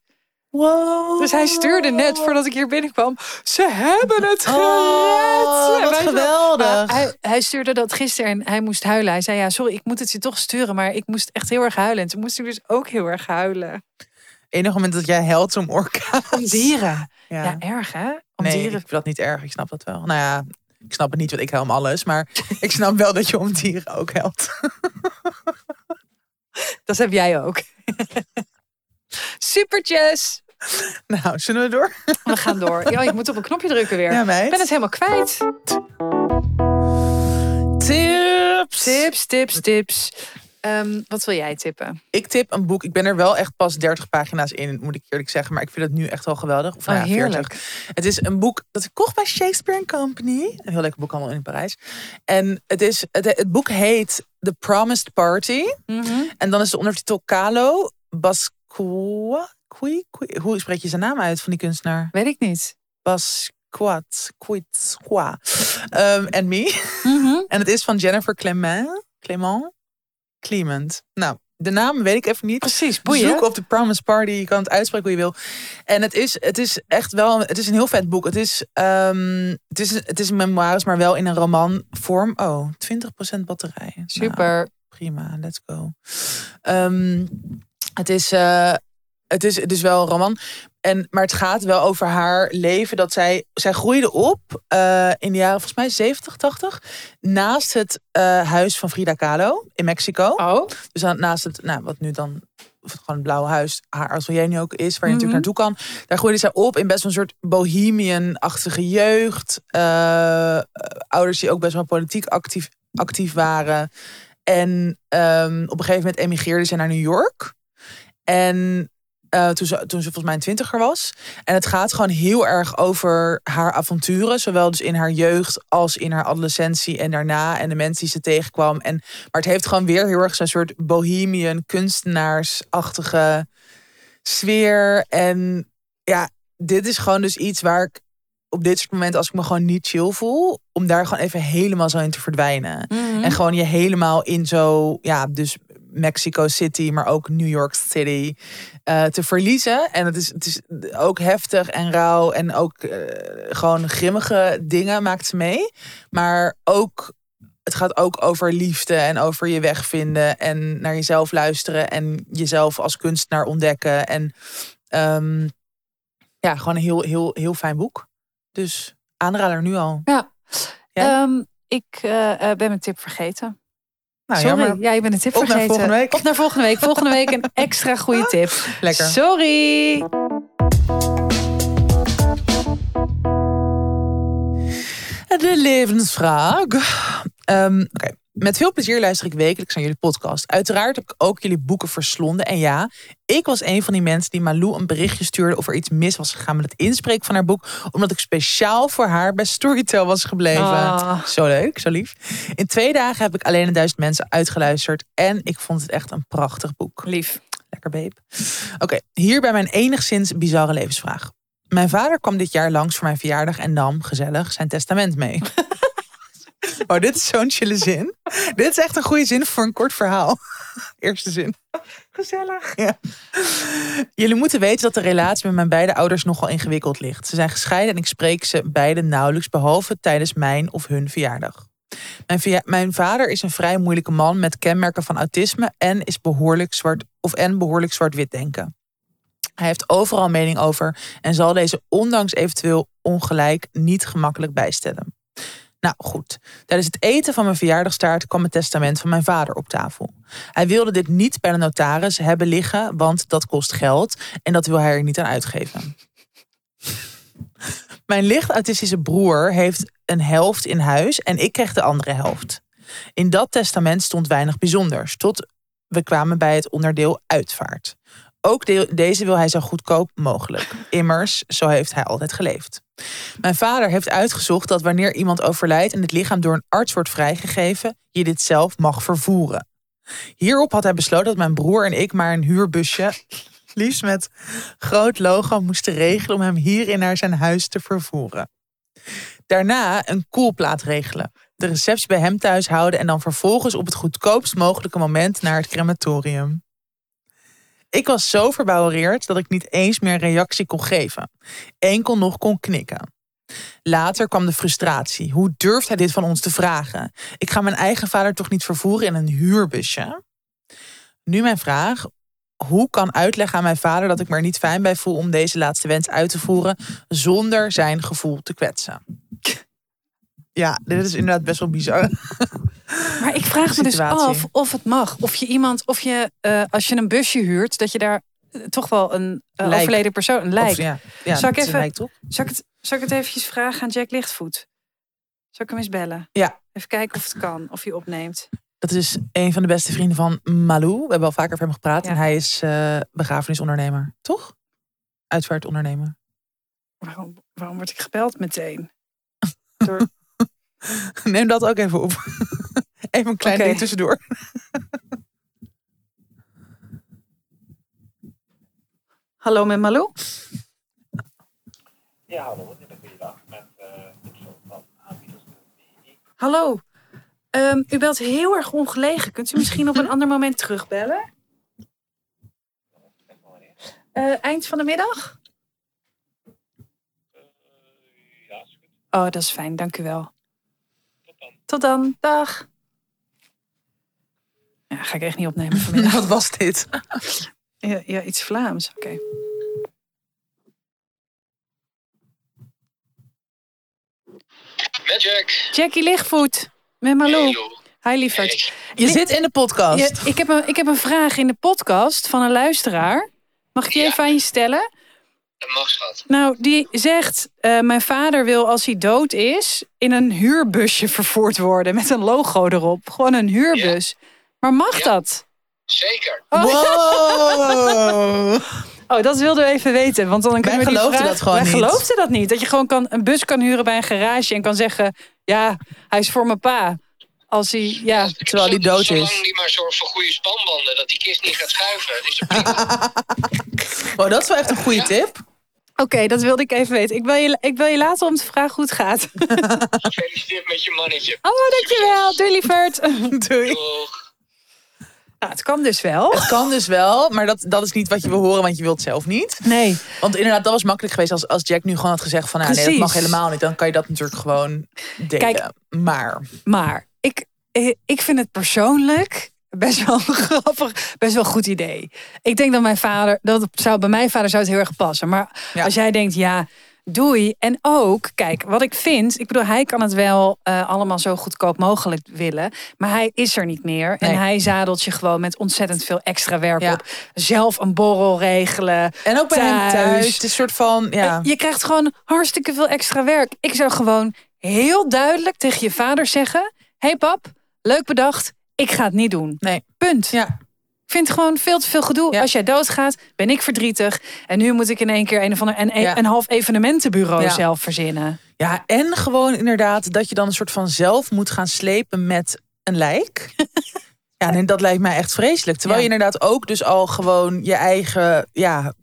Wow. Dus hij stuurde net voordat ik hier binnenkwam. Ze hebben het gered. Oh, wat geweldig. hij, hij stuurde dat gisteren en hij moest huilen. Hij zei, ja, sorry, ik moet het je toch sturen. Maar ik moest echt heel erg huilen. En toen moest ik dus ook heel erg huilen. Enig moment dat jij helpt om orka's. Om dieren. Ja. Ja, erg hè? Om nee, dieren. ik vind dat niet erg. Ik snap dat wel. Nou ja, ik snap het niet, want ik help alles. Maar ik snap wel dat je om dieren ook helpt. Dat heb jij ook. Supertjes. Nou, zullen we door? We gaan door. Ja, ik moet op een knopje drukken weer. Ja, ik ben het helemaal kwijt. Tips. Tips, tips, tips. Ehm, wat wil jij tippen? Ik tip een boek. Ik ben er wel echt pas 30 pagina's in, moet ik eerlijk zeggen. Maar ik vind het nu echt wel geweldig. Of nou Oh, ja, 40. heerlijk. Het is een boek dat ik kocht bij Shakespeare Company. Een heel lekker boek allemaal in Parijs. En het, is, het, het boek heet The Promised Party. Mhm. En dan is de ondertitel Calo Basqua. Qui, qui, hoe spreek je zijn naam uit van die kunstenaar? Weet ik niet. Basquat, quit, qua. Um, en me. Mhm. En het is van Jennifer Clement. Clement? Clement. Nou, de naam weet ik even niet. Precies, boeien. Zoek op de Promise Party. Je kan het uitspreken hoe je wil. En het is, het is echt wel... Het is een heel vet boek. Het is, ehm, het is, het is een memoires, maar wel in een romanvorm. Oh, 20% batterij. Nou, Super. prima, let's go. Ehm, het is... eh, het is, het is wel een roman. En, maar het gaat wel over haar leven. Dat zij, zij groeide op eh, in de jaren volgens mij 70, 80. Naast het eh, huis van Frida Kahlo in Mexico. Oh. Dus aan- naast het, nou, wat nu dan of gewoon het blauwe huis, haar atelier nu ook is, waar je natuurlijk naartoe kan. Daar groeide zij op in best wel een soort bohemian-achtige jeugd. Ouders die ook best wel politiek actief, actief waren. En ehm, op een gegeven moment emigreerde ze naar New York. En eh, toen, ze, toen ze volgens mij een twintiger was. En het gaat gewoon heel erg over haar avonturen. Zowel dus in haar jeugd als in haar adolescentie en daarna. En de mensen die ze tegenkwam. En, maar het heeft gewoon weer heel erg zo'n soort bohemian, kunstenaarsachtige sfeer. En ja, dit is gewoon dus iets waar ik op dit soort momenten, als ik me gewoon niet chill voel, om daar gewoon even helemaal zo in te verdwijnen. Mhm. En gewoon je helemaal in zo, ja, dus Mexico City, maar ook New York City eh, te verliezen. En het is, het is ook heftig en rauw en ook eh, gewoon grimmige dingen maakt ze mee. Maar ook, het gaat ook over liefde en over je weg vinden en naar jezelf luisteren en jezelf als kunstenaar ontdekken. En ehm, ja, gewoon een heel, heel, heel fijn boek. Dus aanrader nu al. Ja. Ja? Ehm, ik eh, ben mijn tip vergeten. Nou, Sorry, jammer. ja, een tip Op naar vergeten. volgende week. Op naar volgende week. Volgende week een extra goede tip. Lekker. Sorry. De levensvraag. Ehm, Oké. Met veel plezier luister ik wekelijks naar jullie podcast. Uiteraard heb ik ook jullie boeken verslonden. En ja, ik was een van die mensen die Malou een berichtje stuurde of er iets mis was gegaan met het inspreken van haar boek. Omdat ik speciaal voor haar bij Storytel was gebleven. Ah. Zo leuk, zo lief. In twee dagen heb ik alleen een duizend mensen uitgeluisterd. En ik vond het echt een prachtig boek. Lief. Lekker babe. Oké, hier bij mijn enigszins bizarre levensvraag. Mijn vader kwam dit jaar langs voor mijn verjaardag en nam gezellig zijn testament mee. Oh, dit is zo'n chille zin. Dit is echt een goede zin voor een kort verhaal. Eerste zin. Gezellig. Ja. Jullie moeten weten dat de relatie met mijn beide ouders nogal ingewikkeld ligt. Ze zijn gescheiden en ik spreek ze beide nauwelijks, behalve tijdens mijn of hun verjaardag. Mijn, mijn vader is een vrij moeilijke man met kenmerken van autisme en is behoorlijk zwart of en behoorlijk zwart-wit denken. Hij heeft overal mening over en zal deze ondanks eventueel ongelijk niet gemakkelijk bijstellen. Nou goed, tijdens het eten van mijn verjaardagstaart kwam het testament van mijn vader op tafel. Hij wilde dit niet bij de notaris hebben liggen, want dat kost geld en dat wil hij er niet aan uitgeven. Mijn licht autistische broer heeft een helft in huis en ik kreeg de andere helft. In dat testament stond weinig bijzonders, tot we kwamen bij het onderdeel uitvaart. Ook de- deze wil hij zo goedkoop mogelijk. Immers, zo heeft hij altijd geleefd. Mijn vader heeft uitgezocht dat wanneer iemand overlijdt en het lichaam door een arts wordt vrijgegeven, je dit zelf mag vervoeren. Hierop had hij besloten dat mijn broer en ik maar een huurbusje, liefst met groot logo, moesten regelen om hem hierin naar zijn huis te vervoeren. Daarna een koelplaat regelen. De receptie bij hem thuis houden en dan vervolgens op het goedkoopst mogelijke moment naar het crematorium. Ik was zo verbouwereerd dat ik niet eens meer reactie kon geven. Enkel nog kon knikken. Later kwam de frustratie. Hoe durft hij dit van ons te vragen? Ik ga mijn eigen vader toch niet vervoeren in een huurbusje? Nu mijn vraag. Hoe kan uitleggen aan mijn vader dat ik me er niet fijn bij voel om deze laatste wens uit te voeren zonder zijn gevoel te kwetsen? Ja, dit is inderdaad best wel bizar. Maar ik vraag me dus af of het mag. Of je iemand, of je, eh, als je een busje huurt, dat je daar eh, toch wel een eh, overleden persoon, een lijk. Of, ja, ja, Zal ik even-? Zal, ik het, zal ik het eventjes vragen aan Jack Lichtvoet? Zal ik hem eens bellen? Ja. Even kijken of het kan, of hij opneemt. Dat is een van de beste vrienden van Malou. We hebben al vaker over hem gepraat. Ja. En hij is begrafenisondernemer, toch? Uitvaartondernemer. Waarom, waarom word ik gebeld meteen? Door, Neem dat ook even op. Even een klein ding tussendoor. Hallo met Malou? Ja, hallo, dit is goeiedag met eh de persoon van. Hallo. Ehm, u belt heel erg ongelegen. Kunt u misschien op een ander moment terugbellen? Eh, eind van de middag? Ja, is goed. Oh, dat is fijn. Dank u wel. Tot dan. Tot dan. Dag. Ja, ga ik echt niet opnemen vanmiddag. Wat was dit? Ja, ja iets Vlaams. Oké. Met Jack. Jackie Lichtvoet. Met Malou. Hey, Lou. Hi lieverd. Hey. Je zit in de podcast. Ja, ik, heb een, ik heb een vraag in de podcast van een luisteraar. Mag ik die Ja. even aan je stellen? Dat mag, schat. Nou, die zegt... eh, mijn vader wil als hij dood is... in een huurbusje vervoerd worden. Met een logo erop. Gewoon een huurbus. Maar mag Ja. dat? Zeker. Wow. Oh, dat wilden we even weten. Want dan kunnen Wij we die geloofden dat gewoon Wij niet. geloofden dat niet. Dat je gewoon kan, een bus kan huren bij een garage... en kan zeggen... Ja, hij is voor mijn pa. Als hij... Ja, Terwijl die dood Zolang is. die maar zorgt voor goede spanbanden, dat die kist niet gaat schuiven, is het prima. Wow, dat is wel echt een goede tip. Oké, dat wilde ik even weten. Ik wil, je, ik wil je later om te vragen hoe het gaat. Gefeliciteerd met je mannetje. Oh, dankjewel. Doei lieverd. Doei. Doeg. Nou, het kan dus wel. Het kan dus wel, maar dat, dat is niet wat je wil horen, want je wilt zelf niet. Nee. Want inderdaad, dat was makkelijk geweest als, als Jack nu gewoon had gezegd van... Nou, nee, dat mag helemaal niet. Dan kan je dat natuurlijk gewoon delen. Kijk. maar Maar ik, eh, ik vind het persoonlijk best wel grappig, best wel een goed idee. Ik denk dat mijn vader, dat zou bij mijn vader zou het heel erg passen. Maar Ja. als jij denkt, ja, doei. En ook, kijk, wat ik vind, ik bedoel, hij kan het wel eh, allemaal zo goedkoop mogelijk willen. Maar hij is er niet meer. Nee. En hij zadelt je gewoon met ontzettend veel extra werk Ja. op. Zelf een borrel regelen. En ook bij hem Thuis. thuis. Het is soort van, ja. Je krijgt gewoon hartstikke veel extra werk. Ik zou gewoon heel duidelijk tegen je vader zeggen: hey pap, leuk bedacht, ik ga het niet doen. Nee. Punt. Ja. Ik vind het gewoon veel te veel gedoe. Ja. Als jij doodgaat, ben ik verdrietig. En nu moet ik in één keer een of ander een, Ja. een half evenementenbureau Ja. zelf verzinnen. ja, en gewoon inderdaad dat je dan een soort van zelf moet gaan slepen met een lijk. ja, en dat lijkt mij echt vreselijk. Terwijl je inderdaad ook dus al gewoon je eigen, ja...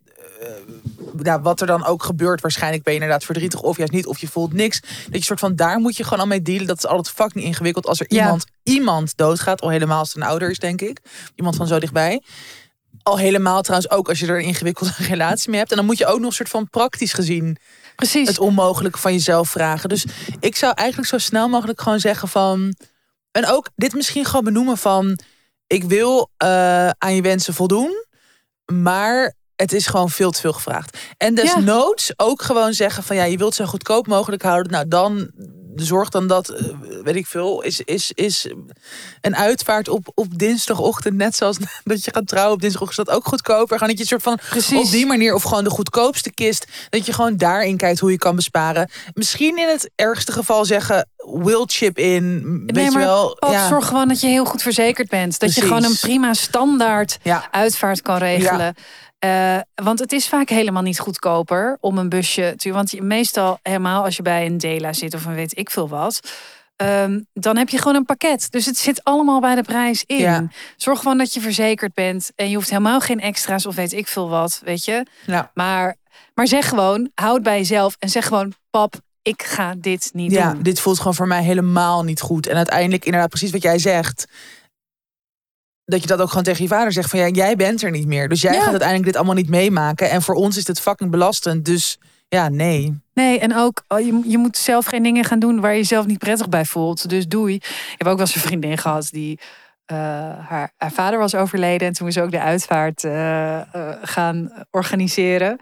ja, wat er dan ook gebeurt, waarschijnlijk ben je inderdaad verdrietig of juist niet, of je voelt niks. Dat je soort van daar moet je gewoon al mee dealen. Dat is altijd fucking ingewikkeld als er Ja. iemand, iemand doodgaat, al helemaal als het een ouder is, denk ik. Iemand van zo dichtbij. Al helemaal trouwens ook als je er een ingewikkelde relatie mee hebt. En dan moet je ook nog een soort van praktisch gezien Precies. het onmogelijke van jezelf vragen. Dus ik zou eigenlijk zo snel mogelijk gewoon zeggen van... En ook dit misschien gewoon benoemen van... Ik wil eh, aan je wensen voldoen, maar het is gewoon veel te veel gevraagd. En desnoods ook gewoon zeggen van... Ja, je wilt zo goedkoop mogelijk houden. Nou, dan zorg dan dat, eh, weet ik veel, is, is, is een uitvaart op, op dinsdagochtend... net zoals dat je gaat trouwen op dinsdagochtend... dat ook goedkoper. Gewoon dat je een soort van Precies. op die manier... of gewoon de goedkoopste kist... dat je gewoon daarin kijkt hoe je kan besparen. Misschien in het ergste geval zeggen... will chip in, weet nee, je maar wel. pap, ja. zorg gewoon dat je heel goed verzekerd bent. Dat je gewoon een prima standaard Ja. uitvaart kan regelen. Eh, want het is vaak helemaal niet goedkoper om een busje te. Want je- meestal, helemaal als je bij een Dela zit of een weet ik veel wat. ehm, dan heb je gewoon een pakket. Dus het zit allemaal bij de prijs in. Ja. Zorg gewoon dat je verzekerd bent. En je hoeft helemaal geen extra's of weet ik veel wat. Weet je. Ja. Maar, maar zeg gewoon, houd bij jezelf. En zeg gewoon, pap, ik ga dit niet Ja, doen. dit voelt gewoon voor mij helemaal niet goed. En uiteindelijk inderdaad precies wat jij zegt. Dat je dat ook gewoon tegen je vader zegt van ja, jij bent er niet meer. Dus jij Ja. gaat uiteindelijk dit allemaal niet meemaken. En voor ons is dit fucking belastend. Dus ja, nee. Nee, en ook oh, je, je moet zelf geen dingen gaan doen waar je jezelf niet prettig bij voelt. Dus doei. Ik heb ook wel eens een vriendin gehad die. Eh, haar, haar vader was overleden en toen is ze ook de uitvaart eh, eh, gaan organiseren.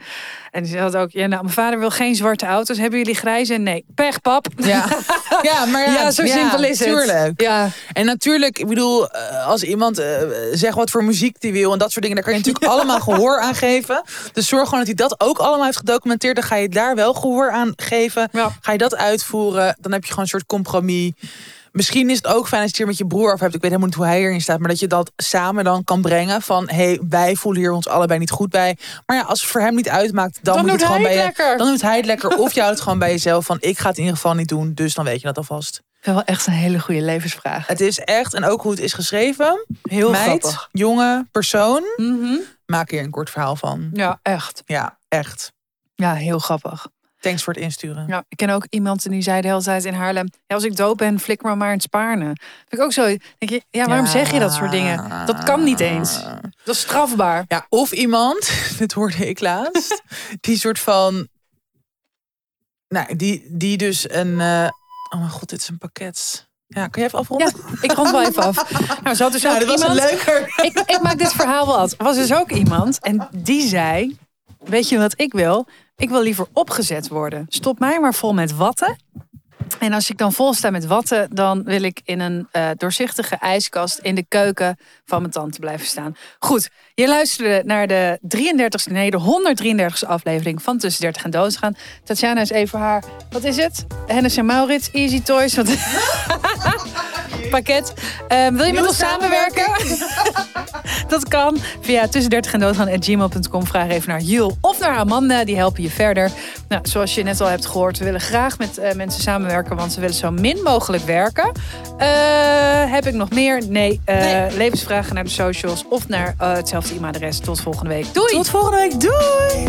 En ze had ook, ja, nou, mijn vader wil geen zwarte auto's. Hebben jullie grijze? Nee. Pech, pap. Ja, ja maar ja, Ja, zo simpel is het. tuurlijk. Ja, En natuurlijk, ik bedoel, als iemand zegt wat voor muziek die wil en dat soort dingen, daar kan je natuurlijk allemaal gehoor aan geven. Dus zorg gewoon dat hij dat ook allemaal heeft gedocumenteerd. Dan ga je daar wel gehoor aan geven. Ga je dat uitvoeren, dan heb je gewoon een soort compromis. Misschien is het ook fijn als je het hier met je broer over hebt. Ik weet helemaal niet hoe hij erin staat. Maar dat je dat samen dan kan brengen. Van, hé, hey, wij voelen hier ons allebei niet goed bij. Maar ja, als het voor hem niet uitmaakt, dan, Dan moet je doet het gewoon hij bij je. lekker. Dan doet hij het lekker. Of je houdt het gewoon bij jezelf. Van, ik ga het in ieder geval niet doen. Dus dan weet je dat alvast. wel echt een hele goede levensvraag. Het is echt, en ook hoe het is geschreven. Heel Meid, grappig. jonge persoon. Mhm. Maak hier een kort verhaal van. Ja, echt. Ja, echt. Ja, heel grappig. Thanks voor het insturen. Ja, ik ken ook iemand die zei de hele tijd in Haarlem... Ja, als ik dood ben, flik me maar in het Spaarne. Vind ik ook zo. Denk je, ja, waarom Ja. zeg je dat soort dingen? Dat kan niet eens. Dat is strafbaar. Ja, of iemand, dit hoorde ik laatst, die soort van. Nou, die, die dus een. eh, oh mijn god, dit is een pakket. Ja, kan je even afronden? Ja, ik rond wel even af. Nou, zo had dus ook dat was iemand... leuker. ik, ik maak dit verhaal af. Er was dus ook iemand en die zei... Weet je wat ik wil? Ik wil liever opgezet worden. Stop mij maar vol met watten. En als ik dan vol sta met watten... dan wil ik in een eh, doorzichtige ijskast... in de keuken van mijn tante blijven staan. Goed, je luisterde naar de 33ste... nee, de 133ste aflevering van Tussen 30 en Doodgaan. Tatjana is even haar... Wat is het? Hennis en Maurits, Easy Toys. Wat... pakket. Eh, wil je met ons samenwerken? Dat kan via tussen 30 en gmail.com. Vraag even naar Jul of naar Amanda. Die helpen je verder. Nou, zoals je net al hebt gehoord, we willen graag met eh, mensen samenwerken. Want ze willen zo min mogelijk werken. Eh, heb ik nog meer? Nee. Eh, Levensvragen naar de socials of naar hetzelfde e-mailadres. Tot volgende week. Doei! Tot volgende week. Doei!